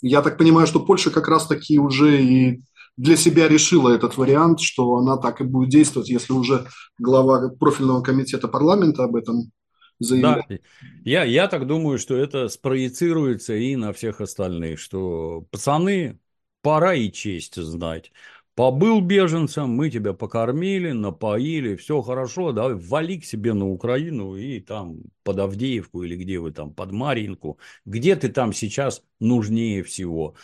Я так понимаю, что Польша как раз-таки уже и для себя решила этот вариант, что она так и будет действовать, если уже глава профильного комитета парламента об этом заявляет. Да, я, я так думаю, что это спроецируется и на всех остальных, что пацаны, пора и честь знать. Побыл беженцем, мы тебя покормили, напоили, все хорошо, давай вали к себе на Украину и там под Авдеевку или где вы там, под Маринку, где ты там сейчас нужнее всего.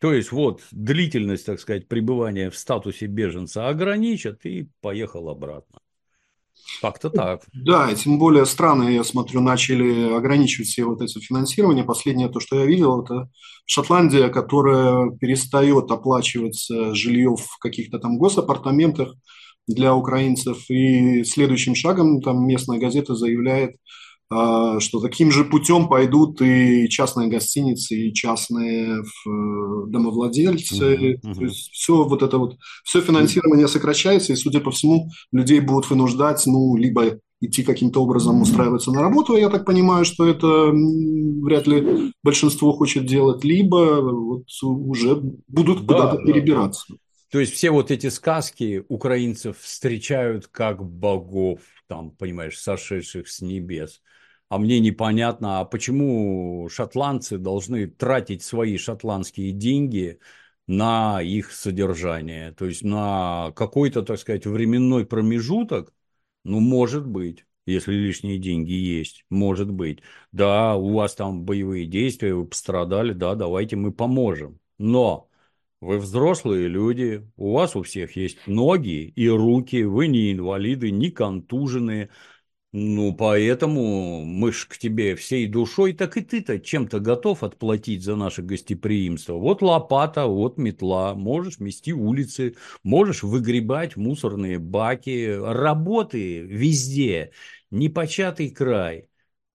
То есть вот длительность, так сказать, пребывания в статусе беженца ограничат и поехал обратно. Как-то так. Да, и тем более страны, я смотрю, начали ограничивать все вот эти финансирования. Последнее то, что я видел, это Шотландия, которая перестает оплачивать э, жилье в каких-то там госапартаментах для украинцев. И следующим шагом там местная газета заявляет, что таким же путем пойдут и частные гостиницы, и частные домовладельцы. Mm-hmm. То есть все вот это вот, все финансирование сокращается, и, судя по всему, людей будут вынуждать, ну, либо идти каким-то образом устраиваться на работу, я так понимаю, что это вряд ли большинство хочет делать, либо вот уже будут да, куда-то да, перебираться. То есть все вот эти сказки украинцев встречают как богов, там, понимаешь, сошедших с небес а мне непонятно, а почему шотландцы должны тратить свои шотландские деньги на их содержание, то есть на какой-то, так сказать, временной промежуток, Ну, может быть. Если лишние деньги есть, может быть. Да, у вас там боевые действия, вы пострадали, да, давайте мы поможем. Но вы взрослые люди, у вас у всех есть ноги и руки, вы не инвалиды, не контуженные. Ну, поэтому мы ж к тебе всей душой, так и ты-то чем-то готов отплатить за наше гостеприимство. Вот лопата, вот метла, можешь мести улицы, можешь выгребать мусорные баки, работы везде, непочатый край.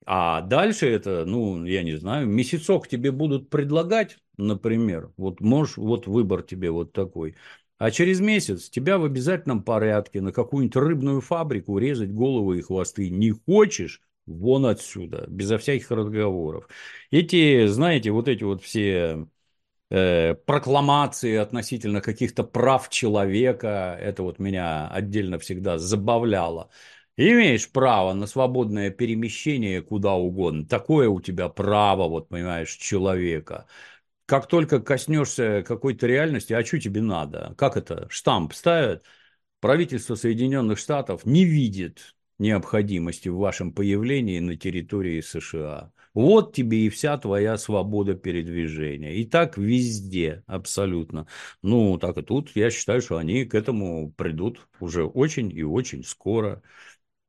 А дальше это, ну, я не знаю, месяцок тебе будут предлагать, например, вот можешь, вот выбор тебе вот такой – а через месяц тебя в обязательном порядке на какую-нибудь рыбную фабрику резать головы и хвосты не хочешь, вон отсюда, безо всяких разговоров. Эти, знаете, вот эти вот все э, прокламации относительно каких-то прав человека, это вот меня отдельно всегда забавляло. Имеешь право на свободное перемещение куда угодно. Такое у тебя право, вот понимаешь, человека как только коснешься какой-то реальности, а что тебе надо? Как это? Штамп ставят. Правительство Соединенных Штатов не видит необходимости в вашем появлении на территории США. Вот тебе и вся твоя свобода передвижения. И так везде, абсолютно. Ну, так и тут я считаю, что они к этому придут уже очень и очень скоро.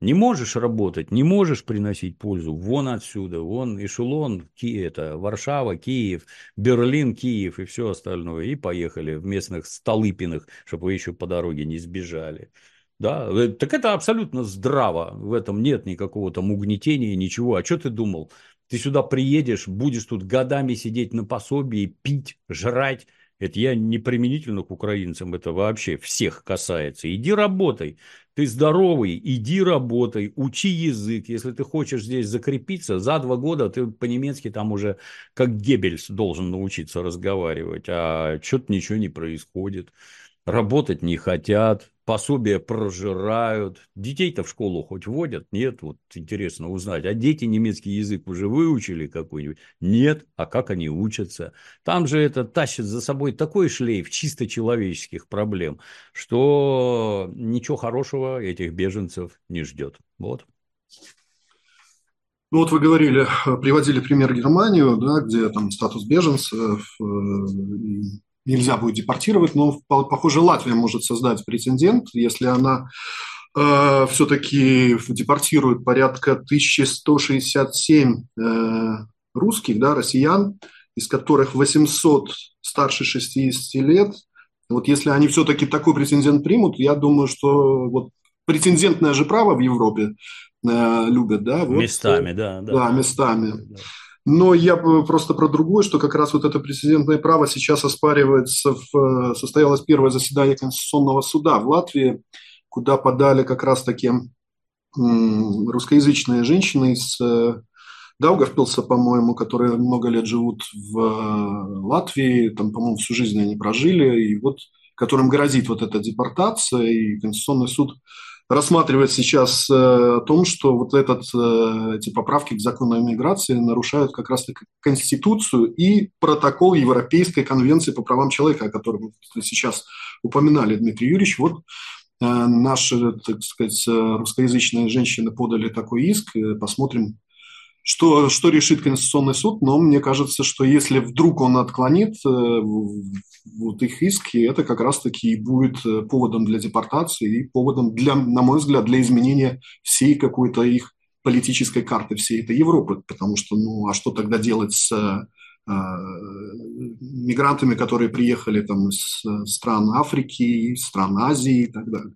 Не можешь работать, не можешь приносить пользу, вон отсюда, вон эшелон, Ки, это Варшава, Киев, Берлин, Киев и все остальное. И поехали в местных Столыпиных, чтобы вы еще по дороге не сбежали. Да, э, так это абсолютно здраво, в этом нет никакого там угнетения, ничего. А что ты думал? Ты сюда приедешь, будешь тут годами сидеть на пособии, пить, жрать, это я не применительно к украинцам, это вообще всех касается. Иди работай. Ты здоровый, иди работай, учи язык. Если ты хочешь здесь закрепиться, за два года ты по-немецки там уже как Геббельс должен научиться разговаривать. А что-то ничего не происходит. Работать не хотят, пособия прожирают. Детей-то в школу хоть водят? Нет, вот интересно узнать. А дети немецкий язык уже выучили какой-нибудь? Нет. А как они учатся? Там же это тащит за собой такой шлейф чисто человеческих проблем, что ничего хорошего этих беженцев не ждет. Вот. Ну вот вы говорили, приводили пример Германию, да, где там статус беженцев, э, нельзя будет депортировать, но, похоже, Латвия может создать прецедент, если она э, все-таки депортирует порядка 1167 э, русских, да, россиян, из которых 800 старше 60 лет. Вот если они все-таки такой прецедент примут, я думаю, что вот прецедентное же право в Европе э, любят, да? Вот, местами, да, да. Да, местами. Да. Но я просто про другое, что как раз вот это прецедентное право сейчас оспаривается. В, состоялось первое заседание Конституционного суда в Латвии, куда подали как раз таки русскоязычные женщины из э, Даугавпилса, по-моему, которые много лет живут в э, Латвии, там, по-моему, всю жизнь они прожили, и вот которым грозит вот эта депортация, и Конституционный суд рассматривает сейчас э, о том, что вот этот, э, эти поправки к закону о миграции нарушают как раз-таки Конституцию и протокол Европейской конвенции по правам человека, о котором вы сейчас упоминали, Дмитрий Юрьевич. Вот э, наши, так сказать, русскоязычные женщины подали такой иск. Посмотрим, что, что решит Конституционный суд, но мне кажется, что если вдруг он отклонит э, вот их иски, это как раз-таки и будет э, поводом для депортации и поводом, для, на мой взгляд, для изменения всей какой-то их политической карты всей этой Европы, потому что, ну, а что тогда делать с э, мигрантами, которые приехали там из стран Африки, стран Азии и так далее?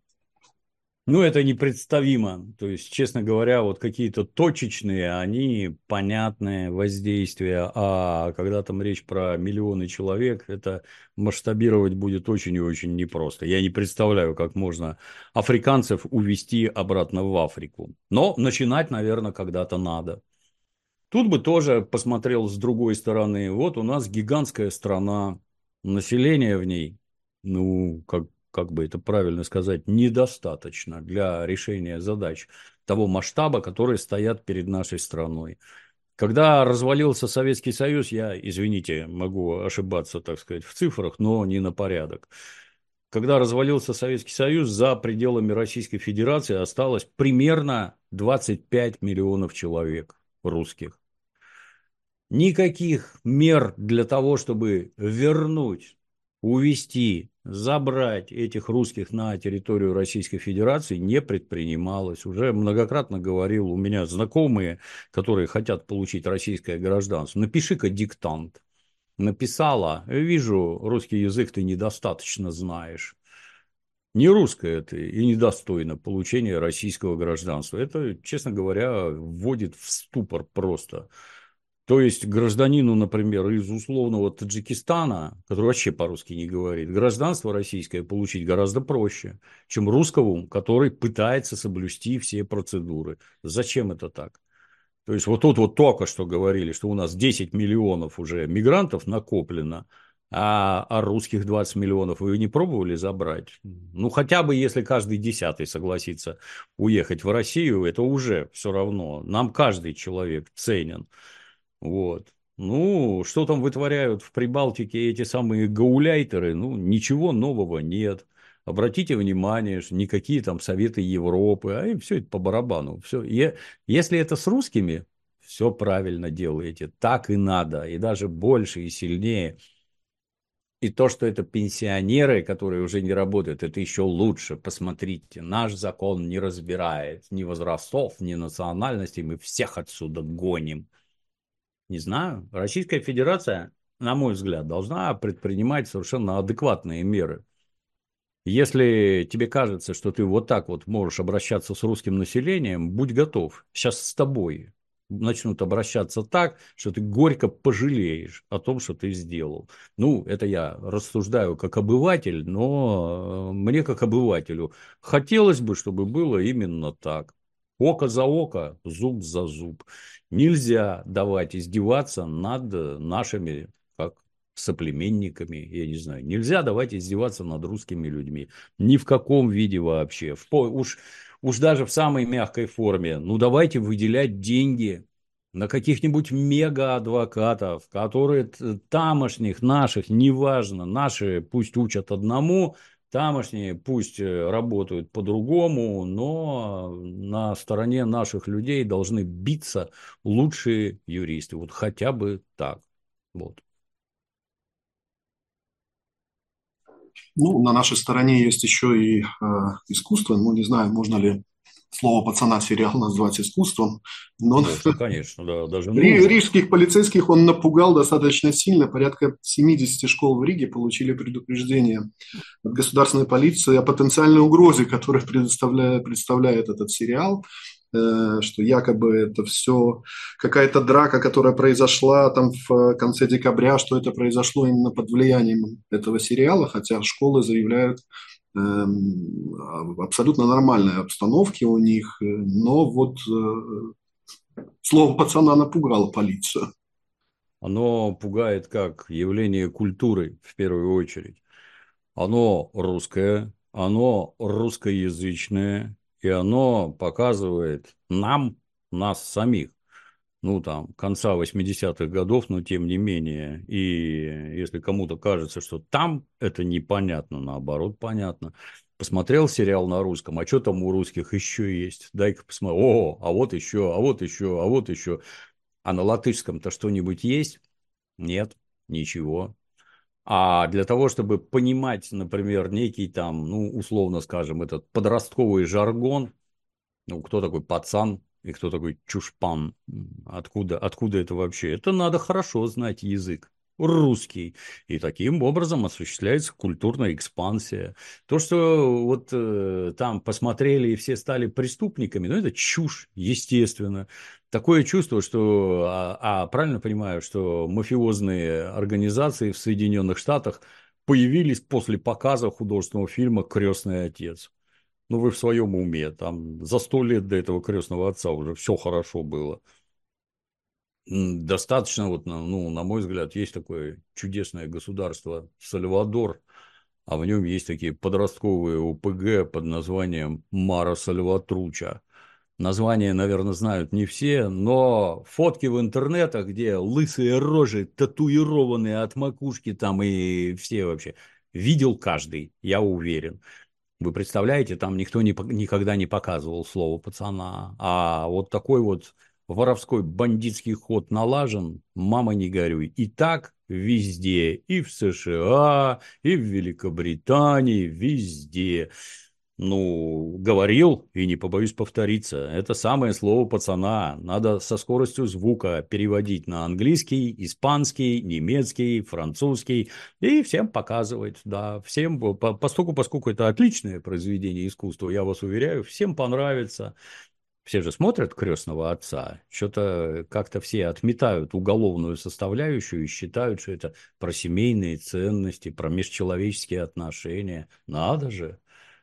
Ну, это непредставимо. То есть, честно говоря, вот какие-то точечные, они понятные воздействия, а когда там речь про миллионы человек, это масштабировать будет очень и очень непросто. Я не представляю, как можно африканцев увести обратно в Африку. Но начинать, наверное, когда-то надо. Тут бы тоже посмотрел с другой стороны. Вот у нас гигантская страна, население в ней, ну, как как бы это правильно сказать, недостаточно для решения задач того масштаба, которые стоят перед нашей страной. Когда развалился Советский Союз, я, извините, могу ошибаться, так сказать, в цифрах, но не на порядок. когда развалился Советский Союз, за пределами Российской Федерации осталось примерно 25 миллионов человек русских. Никаких мер для того, чтобы вернуть, увести, забрать этих русских на территорию Российской Федерации не предпринималось. Уже многократно говорил у меня знакомые, которые хотят получить российское гражданство. Напиши-ка диктант написала, вижу, русский язык ты недостаточно знаешь. Не русское ты и недостойно получения российского гражданства. Это, честно говоря, вводит в ступор просто. То есть гражданину, например, из условного Таджикистана, который вообще по-русски не говорит, гражданство российское получить гораздо проще, чем русскому, который пытается соблюсти все процедуры. Зачем это так? То есть вот тут вот только что говорили, что у нас 10 миллионов уже мигрантов накоплено, а, а русских 20 миллионов вы не пробовали забрать? Ну, хотя бы если каждый десятый согласится уехать в Россию, это уже все равно. Нам каждый человек ценен. Вот. Ну, что там вытворяют в Прибалтике эти самые гауляйтеры? Ну, ничего нового нет. Обратите внимание, что никакие там советы Европы, а им все это по барабану. Все. Если это с русскими, все правильно делаете. Так и надо. И даже больше и сильнее. И то, что это пенсионеры, которые уже не работают, это еще лучше. Посмотрите, наш закон не разбирает ни возрастов, ни национальностей. Мы всех отсюда гоним. Не знаю. Российская Федерация, на мой взгляд, должна предпринимать совершенно адекватные меры. Если тебе кажется, что ты вот так вот можешь обращаться с русским населением, будь готов. Сейчас с тобой начнут обращаться так, что ты горько пожалеешь о том, что ты сделал. Ну, это я рассуждаю как обыватель, но э, мне как обывателю хотелось бы, чтобы было именно так. Око за око, зуб за зуб. Нельзя давать издеваться над нашими соплеменниками, я не знаю. Нельзя давать издеваться над русскими людьми. Ни в каком виде вообще. В, уж, уж даже в самой мягкой форме. Ну, давайте выделять деньги на каких-нибудь мега-адвокатов, которые тамошних, наших, неважно, наши пусть учат одному, тамошние пусть э, работают по-другому, но на стороне наших людей должны биться лучшие юристы. Вот хотя бы так. Вот. Ну, на нашей стороне есть еще и э, искусство. Ну, не знаю, можно ли слово пацана сериал назвать искусством. Но ну, конечно, да, даже Рижских полицейских он напугал достаточно сильно. Порядка 70 школ в Риге получили предупреждение от государственной полиции о потенциальной угрозе, которую предоставляет, представляет этот сериал. Э, что якобы это все какая-то драка, которая произошла там в конце декабря, что это произошло именно под влиянием этого сериала, хотя школы заявляют абсолютно нормальной обстановке у них, но вот э, слово пацана напугало полицию. Оно пугает как явление культуры в первую очередь. Оно русское, оно русскоязычное, и оно показывает нам, нас самих, ну, там, конца 80-х годов, но тем не менее. И если кому-то кажется, что там это непонятно, наоборот, понятно. Посмотрел сериал на русском, а что там у русских еще есть? Дай-ка посмотрю. О, а вот еще, а вот еще, а вот еще. А на латышском-то что-нибудь есть? Нет, ничего. А для того, чтобы понимать, например, некий там, ну, условно скажем, этот подростковый жаргон, ну, кто такой пацан и кто такой чушпан, откуда, откуда это вообще? Это надо хорошо знать язык русский. И таким образом осуществляется культурная экспансия. То, что вот э, там посмотрели и все стали преступниками, ну, это чушь, естественно такое чувство, что, а, а правильно понимаю, что мафиозные организации в Соединенных Штатах появились после показа художественного фильма «Крестный отец». Ну, вы в своем уме, там за сто лет до этого крестного отца уже все хорошо было. Достаточно, вот, ну, на мой взгляд, есть такое чудесное государство Сальвадор, а в нем есть такие подростковые ОПГ под названием Мара Сальватруча. Название, наверное, знают не все, но фотки в интернетах, где лысые рожи, татуированные от макушки там и все вообще. видел каждый, я уверен. Вы представляете, там никто не, никогда не показывал слово пацана. А вот такой вот воровской бандитский ход налажен, мама не горюй. И так везде, и в США, и в Великобритании, везде ну, говорил, и не побоюсь повториться, это самое слово пацана. Надо со скоростью звука переводить на английский, испанский, немецкий, французский и всем показывать, да, всем, поскольку, поскольку это отличное произведение искусства, я вас уверяю, всем понравится. Все же смотрят крестного отца, что-то как-то все отметают уголовную составляющую и считают, что это про семейные ценности, про межчеловеческие отношения. Надо же.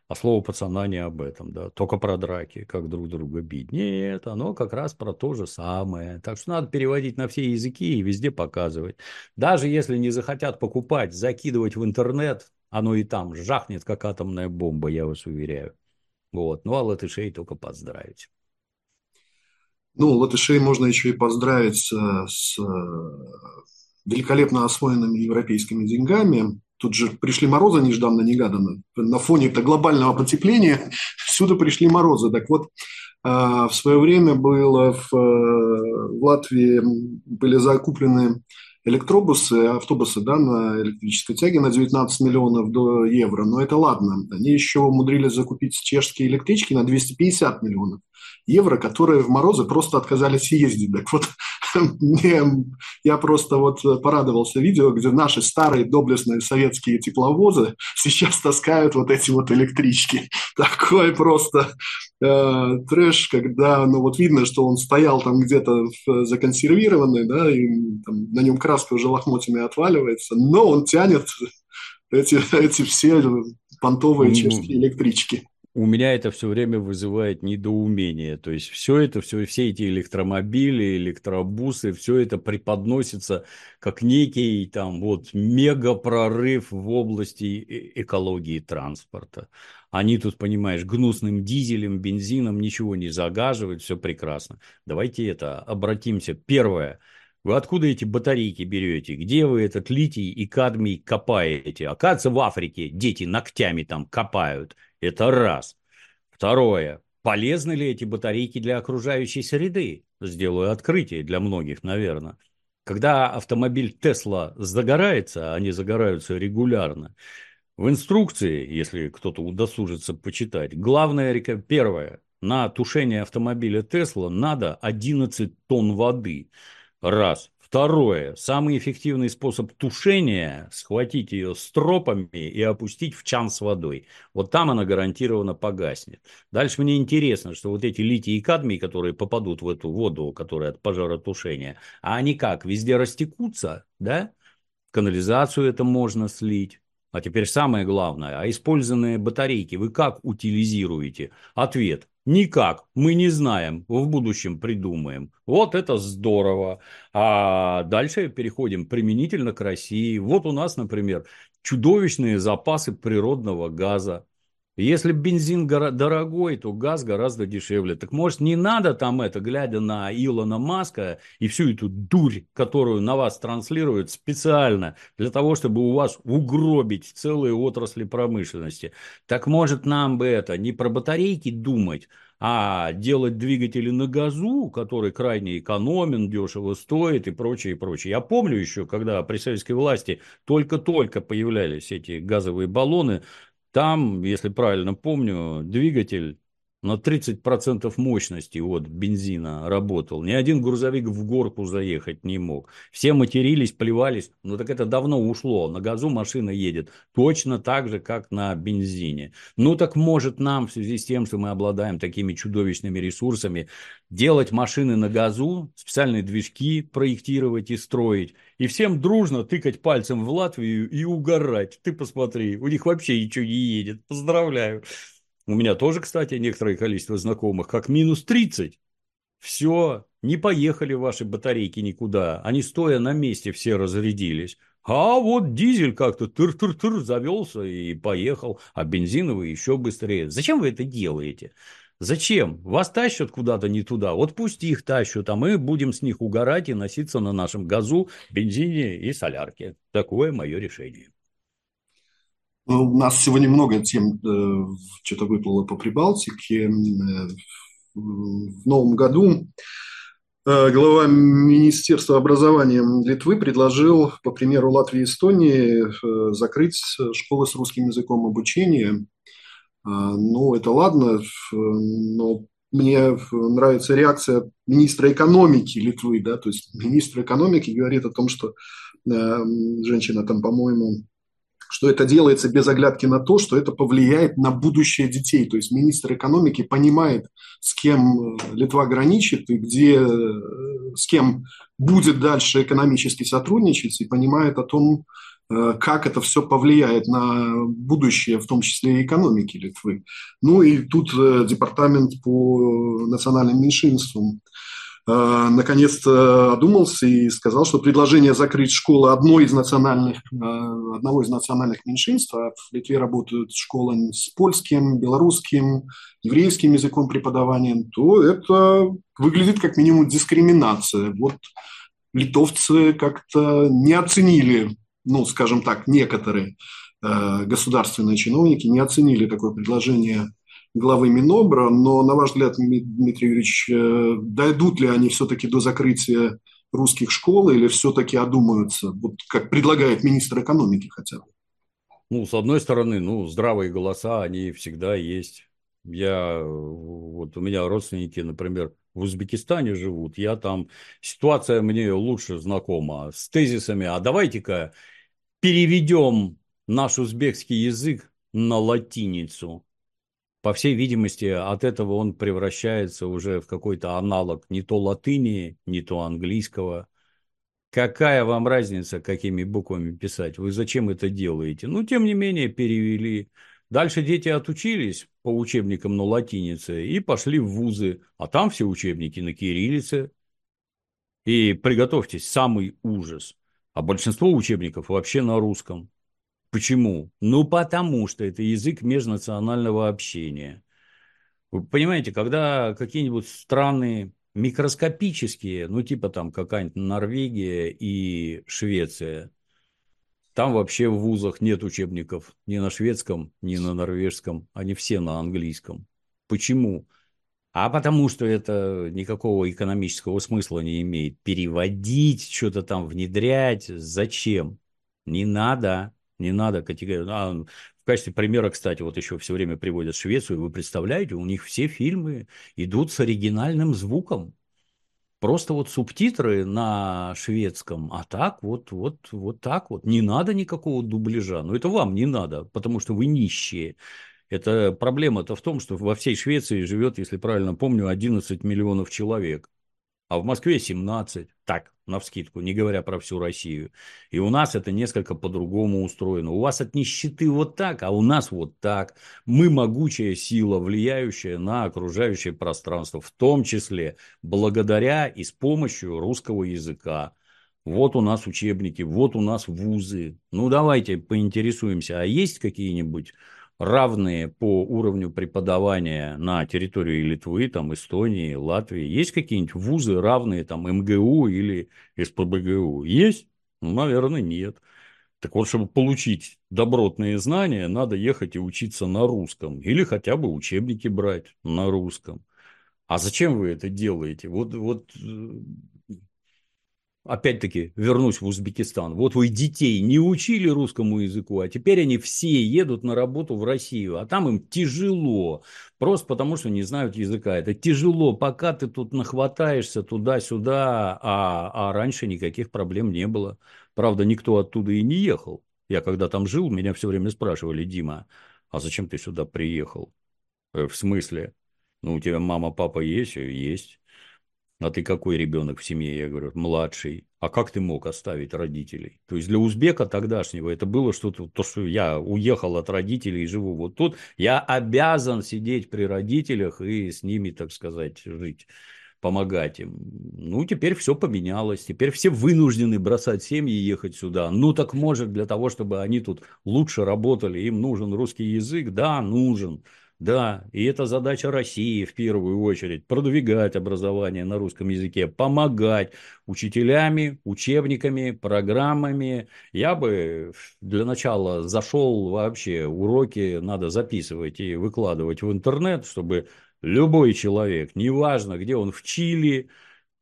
А слово пацана не об этом, да, только про драки, как друг друга бить. Нет, оно как раз про то же самое. Так что надо переводить на все языки и везде показывать. Даже если не захотят покупать, закидывать в интернет, оно и там жахнет, как атомная бомба, я вас уверяю. Вот. Ну, а латышей только поздравить. Ну, латышей можно еще и поздравить с, э, великолепно освоенными европейскими деньгами. Тут же пришли морозы нежданно-негаданно. На фоне-то глобального потепления всюду пришли морозы. Так вот, а, в свое время было в, э, в Латвии были закуплены электробусы, автобусы да, на электрической тяге на 19 миллионов до евро. Но это ладно. Они еще умудрились закупить чешские электрички на 250 миллионов евро, которые в морозы просто отказались ездить. Так вот, мне, я просто вот порадовался видео, где наши старые доблестные советские тепловозы сейчас таскают вот эти вот электрички. Такой просто э, трэш, когда, ну вот видно, что он стоял там где-то законсервированный, да, и там, на нем краска уже лохмотьями отваливается, но он тянет эти, эти все понтовые чешские электрички у меня это все время вызывает недоумение. То есть все это, все, все эти электромобили, электробусы, все это преподносится как некий там вот мега прорыв в области экологии транспорта. Они тут, понимаешь, гнусным дизелем, бензином ничего не загаживают, все прекрасно. Давайте это обратимся. Первое. Вы откуда эти батарейки берете? Где вы этот литий и кадмий копаете? Оказывается, в Африке дети ногтями там копают. Это раз. Второе. Полезны ли эти батарейки для окружающей среды? Сделаю открытие для многих, наверное. Когда автомобиль Тесла загорается, они загораются регулярно, в инструкции, если кто-то удосужится почитать, главное, первое, на тушение автомобиля Тесла надо 11 тонн воды. Раз. Второе. Самый эффективный способ тушения – схватить ее стропами и опустить в чан с водой. Вот там она гарантированно погаснет. Дальше мне интересно, что вот эти литий и кадмий, которые попадут в эту воду, которая от пожаротушения, а они как, везде растекутся, да? канализацию это можно слить. А теперь самое главное, а использованные батарейки вы как утилизируете? Ответ Никак, мы не знаем, в будущем придумаем. Вот это здорово. А дальше переходим применительно к России. Вот у нас, например, чудовищные запасы природного газа. Если бензин дорогой, то газ гораздо дешевле. Так может не надо там это, глядя на Илона Маска и всю эту дурь, которую на вас транслируют специально для того, чтобы у вас угробить целые отрасли промышленности. Так может нам бы это не про батарейки думать, а делать двигатели на газу, который крайне экономен, дешево стоит и прочее, и прочее. Я помню еще, когда при советской власти только-только появлялись эти газовые баллоны, там, если правильно помню, двигатель на 30% мощности от бензина работал. Ни один грузовик в горку заехать не мог. Все матерились, плевались. Ну так это давно ушло. На газу машина едет точно так же, как на бензине. Ну так может нам в связи с тем, что мы обладаем такими чудовищными ресурсами, делать машины на газу, специальные движки проектировать и строить, и всем дружно тыкать пальцем в Латвию и угорать. Ты посмотри, у них вообще ничего не едет. Поздравляю. У меня тоже, кстати, некоторое количество знакомых, как минус 30. Все, не поехали ваши батарейки никуда. Они стоя на месте все разрядились. А вот дизель как-то тыр-тыр-тыр завелся и поехал, а бензиновый еще быстрее. Зачем вы это делаете? Зачем? Вас тащат куда-то не туда. Вот пусть их тащат, а мы будем с них угорать и носиться на нашем газу, бензине и солярке. Такое мое решение. Ну, у нас сегодня много тем э, что-то выплыло по Прибалтике. Э, в новом году э, глава Министерства образования Литвы предложил, по примеру Латвии и Эстонии, э, закрыть школы с русским языком обучения. Ну, это ладно, но мне нравится реакция министра экономики Литвы, да, то есть министр экономики говорит о том, что э, женщина там, по-моему, что это делается без оглядки на то, что это повлияет на будущее детей. То есть министр экономики понимает, с кем э, Литва граничит и где, э, с кем будет дальше экономически сотрудничать, и понимает о том, э, как это все повлияет на будущее, в том числе и экономики Литвы. Ну и тут департамент по национальным меньшинствам наконец-то одумался и сказал, что предложение закрыть школы одной из национальных, э, одного из национальных меньшинств, а в Литве работают школы с польским, белорусским, еврейским языком преподавания, то это выглядит как минимум дискриминация. Вот литовцы как-то не оценили, ну, скажем так, некоторые э, государственные чиновники не оценили такое предложение главы Минобра, но, на ваш взгляд, Дмитрий Юрьевич, э, дойдут ли они все-таки до закрытия русских школ или все-таки одумаются, вот как предлагает министр экономики хотя бы? Ну, с одной стороны, ну, здравые голоса, они всегда есть. Я, вот у меня родственники, например, в Узбекистане живут, я там, ситуация мне лучше знакома с тезисами, а давайте-ка переведем наш узбекский язык на латиницу по всей видимости, от этого он превращается уже в какой-то аналог не то латыни, не то английского. Какая вам разница, какими буквами писать? Вы зачем это делаете? Ну, тем не менее, перевели. Дальше дети отучились по учебникам на латинице и пошли в вузы, а там все учебники на кириллице. И приготовьтесь, самый ужас. А большинство учебников вообще на русском. Почему? Ну, потому что это язык межнационального общения. Вы понимаете, когда какие-нибудь страны микроскопические, ну, типа там какая-нибудь Норвегия и Швеция, там вообще в вузах нет учебников ни на шведском, ни на норвежском, они все на английском. Почему? А потому что это никакого экономического смысла не имеет. Переводить, что-то там внедрять, зачем? Не надо. Не надо категорию. А, в качестве примера, кстати, вот еще все время приводят Швецию. Вы представляете, у них все фильмы идут с оригинальным звуком. Просто вот субтитры на шведском, а так вот, вот, вот так вот. Не надо никакого дубляжа. Но это вам не надо, потому что вы нищие. Это проблема-то в том, что во всей Швеции живет, если правильно помню, 11 миллионов человек а в Москве 17, так, на вскидку, не говоря про всю Россию. И у нас это несколько по-другому устроено. У вас от нищеты вот так, а у нас вот так. Мы могучая сила, влияющая на окружающее пространство, в том числе благодаря и с помощью русского языка. Вот у нас учебники, вот у нас вузы. Ну, давайте поинтересуемся, а есть какие-нибудь равные по уровню преподавания на территории Литвы, там, Эстонии, Латвии? Есть какие-нибудь вузы равные там МГУ или СПБГУ? Есть? Ну, наверное, нет. Так вот, чтобы получить добротные знания, надо ехать и учиться на русском. Или хотя бы учебники брать на русском. А зачем вы это делаете? Вот, вот э, опять-таки вернусь в Узбекистан. Вот вы детей не учили русскому языку, а теперь они все едут на работу в Россию, а там им тяжело, просто потому что не знают языка. Это тяжело, пока ты тут нахватаешься туда-сюда, а, а раньше никаких проблем не было. Правда, никто оттуда и не ехал. Я когда там жил, меня все время спрашивали, Дима, а зачем ты сюда приехал? Э, в смысле? Ну, у тебя мама, папа есть? Есть. А ты какой ребенок в семье? Я говорю, младший. А как ты мог оставить родителей? То есть для узбека тогдашнего это было что-то, то, что я уехал от родителей и живу вот тут, я обязан сидеть при родителях и с ними, так сказать, жить помогать им. Ну, теперь все поменялось. Теперь все вынуждены бросать семьи и ехать сюда. Ну, так может, для того, чтобы они тут лучше работали, им нужен русский язык? Да, нужен. Да, и это задача России в первую очередь, продвигать образование на русском языке, помогать учителями, учебниками, программами. Я бы для начала зашел вообще, уроки надо записывать и выкладывать в интернет, чтобы любой человек, неважно, где он, в Чили,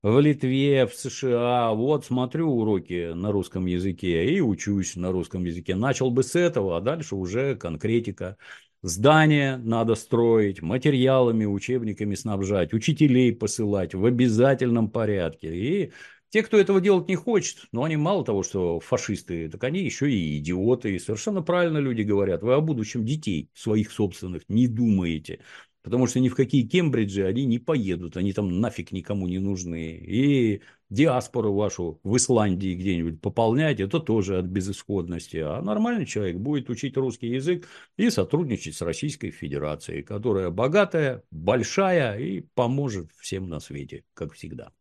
в Литве, в США, вот смотрю уроки на русском языке и учусь на русском языке. Начал бы с этого, а дальше уже конкретика. Здания надо строить, материалами, учебниками снабжать, учителей посылать в обязательном порядке. И те, кто этого делать не хочет, но они мало того, что фашисты, так они еще и идиоты. И совершенно правильно люди говорят, вы о будущем детей своих собственных не думаете. Потому что ни в какие Кембриджи они не поедут, они там нафиг никому не нужны. И диаспору вашу в Исландии где-нибудь пополнять, это тоже от безысходности. А нормальный человек будет учить русский язык и сотрудничать с Российской Федерацией, которая богатая, большая и поможет всем на свете, как всегда.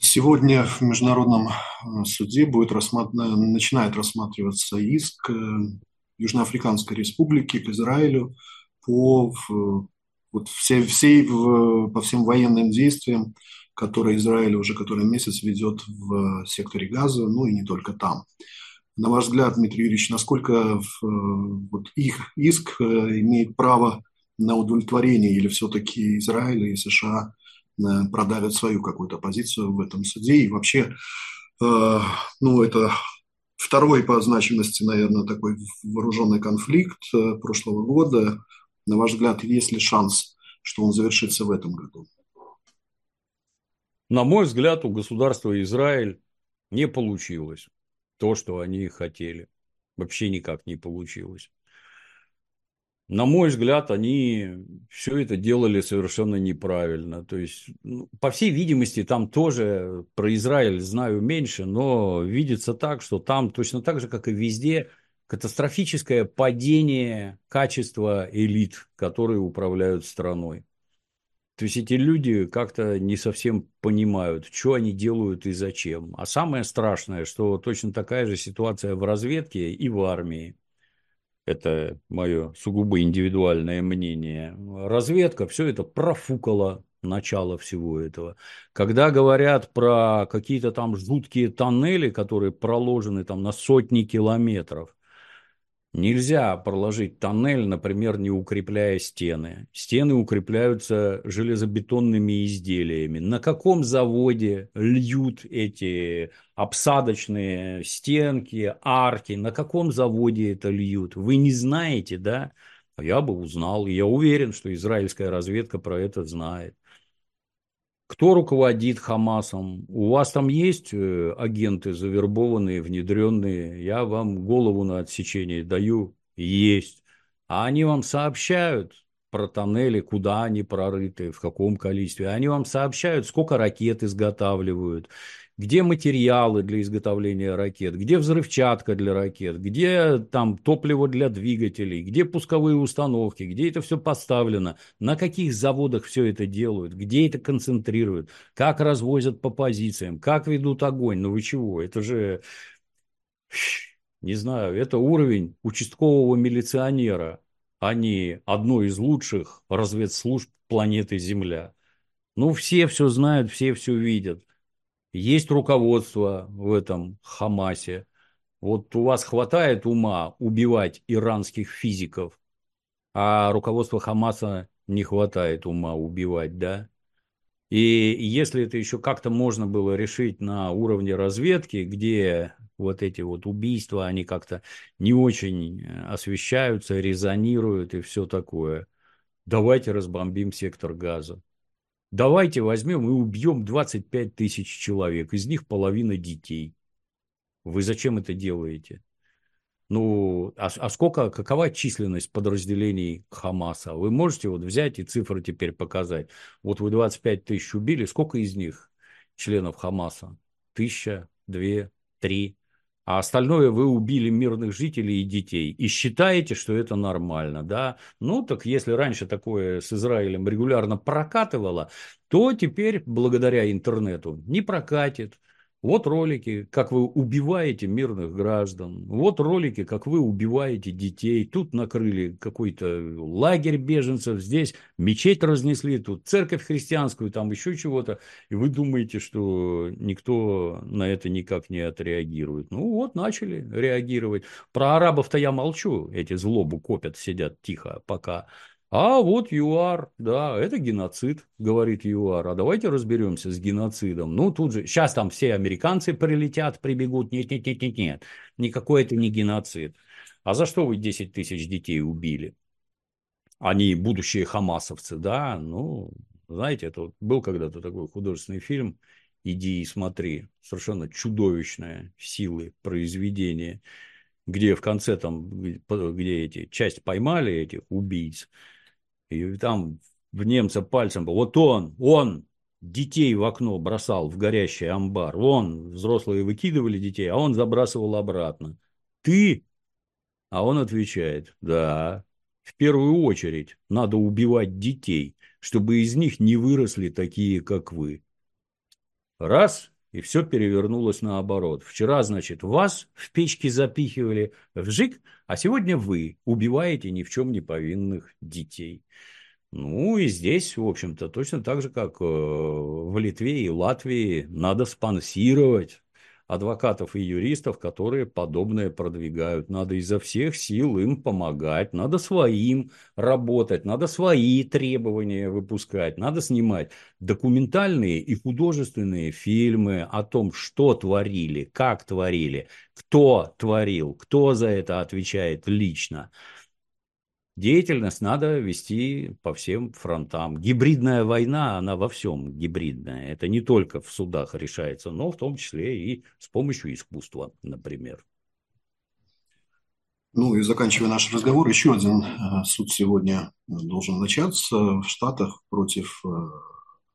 Сегодня в Международном суде будет рассматр... начинает рассматриваться иск э, Южноафриканской республики к Израилю по вот всей, всей, по всем военным действиям, которые Израиль уже который месяц ведет в секторе Газа, ну и не только там. На ваш взгляд, Дмитрий Юрьевич, насколько вот их иск э, имеет право на удовлетворение или все-таки Израиль и США э, продавят свою какую-то позицию в этом суде и вообще, э, ну это Второй по значимости, наверное, такой вооруженный конфликт э, прошлого года. На ваш взгляд, есть ли шанс, что он завершится в этом году? На мой взгляд, у государства Израиль не получилось то, что они хотели. Вообще никак не получилось. На мой взгляд, они все это делали совершенно неправильно. То есть, ну, по всей видимости, там тоже про Израиль знаю меньше, но видится так, что там точно так же, как и везде, катастрофическое падение качества элит, которые управляют страной. То есть эти люди как-то не совсем понимают, что они делают и зачем. А самое страшное, что точно такая же ситуация в разведке и в армии это мое сугубо индивидуальное мнение, разведка все это профукала начало всего этого. Когда говорят про какие-то там жуткие тоннели, которые проложены там на сотни километров, Нельзя проложить тоннель, например, не укрепляя стены. Стены укрепляются железобетонными изделиями. На каком заводе льют эти обсадочные стенки, арки? На каком заводе это льют? Вы не знаете, да? Я бы узнал. Я уверен, что израильская разведка про это знает. Кто руководит Хамасом? У вас там есть э, агенты завербованные, внедренные? Я вам голову на отсечение даю. Есть. А они вам сообщают про тоннели, куда они прорыты, в каком количестве. Они вам сообщают, сколько ракет изготавливают, где материалы для изготовления ракет, где взрывчатка для ракет, где там топливо для двигателей, где пусковые установки, где это все поставлено, на каких заводах все это делают, где это концентрируют, как развозят по позициям, как ведут огонь. Ну вы чего? Это же, не знаю, это уровень участкового милиционера, а не одной из лучших разведслужб планеты Земля. Ну, все все знают, все все видят. Есть руководство в этом Хамасе. Вот у вас хватает ума убивать иранских физиков, а руководство Хамаса не хватает ума убивать, да? И если это еще как-то можно было решить на уровне разведки, где вот эти вот убийства, они как-то не очень освещаются, резонируют и все такое, давайте разбомбим сектор газа. Давайте возьмем и убьем 25 тысяч человек, из них половина детей. Вы зачем это делаете? Ну, а, а сколько, какова численность подразделений Хамаса? Вы можете вот взять и цифры теперь показать. Вот вы 25 тысяч убили, сколько из них членов Хамаса? Тысяча, две, три а остальное вы убили мирных жителей и детей, и считаете, что это нормально, да? Ну, так если раньше такое с Израилем регулярно прокатывало, то теперь, благодаря интернету, не прокатит. Вот ролики, как вы убиваете мирных граждан. Вот ролики, как вы убиваете детей. Тут накрыли какой-то лагерь беженцев, здесь мечеть разнесли, тут церковь христианскую, там еще чего-то. И вы думаете, что никто на это никак не отреагирует. Ну вот, начали реагировать. Про арабов-то я молчу. Эти злобу копят, сидят тихо пока. А вот ЮАР, да, это геноцид, говорит ЮАР. А давайте разберемся с геноцидом. Ну, тут же, сейчас там все американцы прилетят, прибегут. Нет, нет, нет, нет, нет. Никакой это не геноцид. А за что вы 10 тысяч детей убили? Они будущие хамасовцы, да? Ну, знаете, это вот был когда-то такой художественный фильм «Иди и смотри». Совершенно чудовищная силы произведения, где в конце там, где эти, часть поймали этих убийц, и там в немца пальцем был. Вот он, он детей в окно бросал в горящий амбар. Он, взрослые выкидывали детей, а он забрасывал обратно. Ты? А он отвечает, да, в первую очередь надо убивать детей, чтобы из них не выросли такие, как вы. Раз, и все перевернулось наоборот. Вчера, значит, вас в печке запихивали в жик, а сегодня вы убиваете ни в чем не повинных детей. Ну и здесь, в общем-то, точно так же, как э, в Литве и Латвии, надо спонсировать адвокатов и юристов, которые подобное продвигают. Надо изо всех сил им помогать, надо своим работать, надо свои требования выпускать, надо снимать документальные и художественные фильмы о том, что творили, как творили, кто творил, кто за это отвечает лично деятельность надо вести по всем фронтам. Гибридная война, она во всем гибридная. Это не только в судах решается, но в том числе и с помощью искусства, например. Ну и заканчивая наш разговор, еще один э, суд сегодня должен начаться в Штатах против э,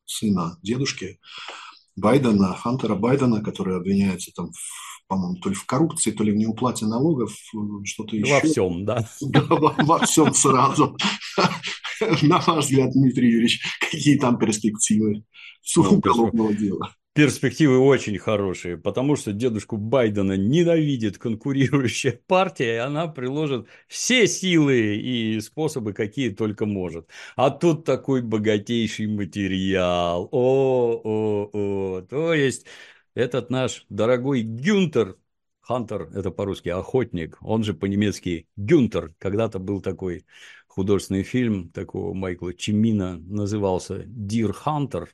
сына дедушки Байдена, Хантера Байдена, который обвиняется там в по-моему, то ли в коррупции, то ли в неуплате налогов, э, что-то еще. Во всем, да. Да, во, во всем сразу. На ваш взгляд, Дмитрий Юрьевич, какие там перспективы с ну, уголовного дела? перспективы очень хорошие, потому что дедушку Байдена ненавидит конкурирующая партия, и она приложит все силы и способы, какие только может. А тут такой богатейший материал. О, о, о. То есть этот наш дорогой Гюнтер, Хантер, это по-русски охотник, он же по-немецки Гюнтер, когда-то был такой художественный фильм такого Майкла Чимина, назывался «Дир Хантер»,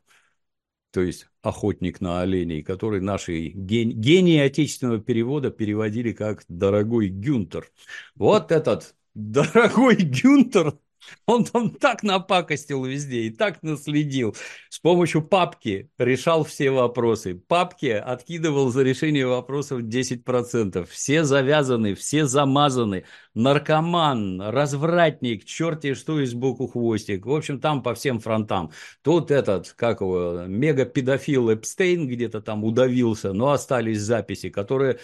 то есть охотник на оленей, который наши ген... гении отечественного перевода переводили как «дорогой Гюнтер». Вот этот дорогой Гюнтер он там так напакостил везде и так наследил. С помощью папки решал все вопросы. Папки откидывал за решение вопросов 10%. Все завязаны, все замазаны. Наркоман, развратник, черти что из боку хвостик. В общем, там по всем фронтам. Тут этот, как его, мега-педофил Эпстейн где-то там удавился, но остались записи, которые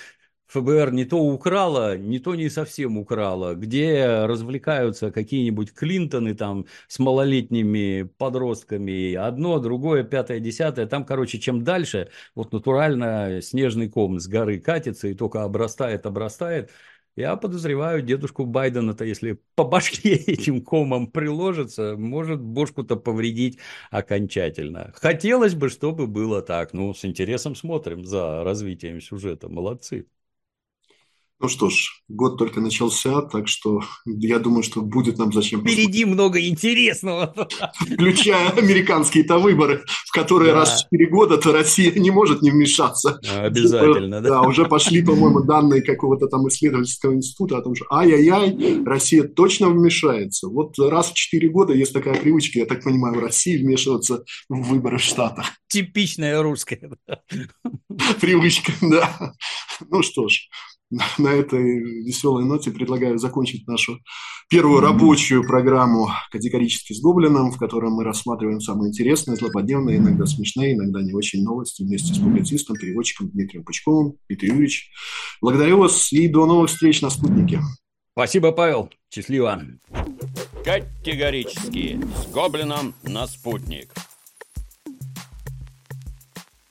ФБР не то украла, не то не совсем украла, где развлекаются какие-нибудь Клинтоны там с малолетними подростками, одно, другое, пятое, десятое, там, короче, чем дальше, вот натурально снежный ком с горы катится и только обрастает, обрастает, я подозреваю, дедушку Байдена-то, если по башке этим комом приложится, может бошку-то повредить окончательно. Хотелось бы, чтобы было так. Ну, с интересом смотрим за развитием сюжета. Молодцы. Ну что ж, год только начался, так что я думаю, что будет нам зачем. Впереди посмотреть. много интересного. Включая американские-то выборы, в которые да. раз в 4 года-то Россия не может не вмешаться. Обязательно, да. Да, уже пошли, по-моему, данные какого-то там исследовательского института о том, что ай-яй-яй, Россия точно вмешается. Вот раз в 4 года есть такая привычка, я так понимаю, в России вмешиваться в выборы в Штатах. Типичная русская. Привычка, да. Ну что ж, на этой веселой ноте предлагаю закончить нашу первую рабочую программу «Категорически с Гоблином», в которой мы рассматриваем самые интересные, злободневные, иногда смешные, иногда не очень новости вместе с публицистом, переводчиком Дмитрием Пучковым. Дмитрий Юрьевич, благодарю вас и до новых встреч на «Спутнике». Спасибо, Павел. Счастливо. Категорически с Гоблином на «Спутник».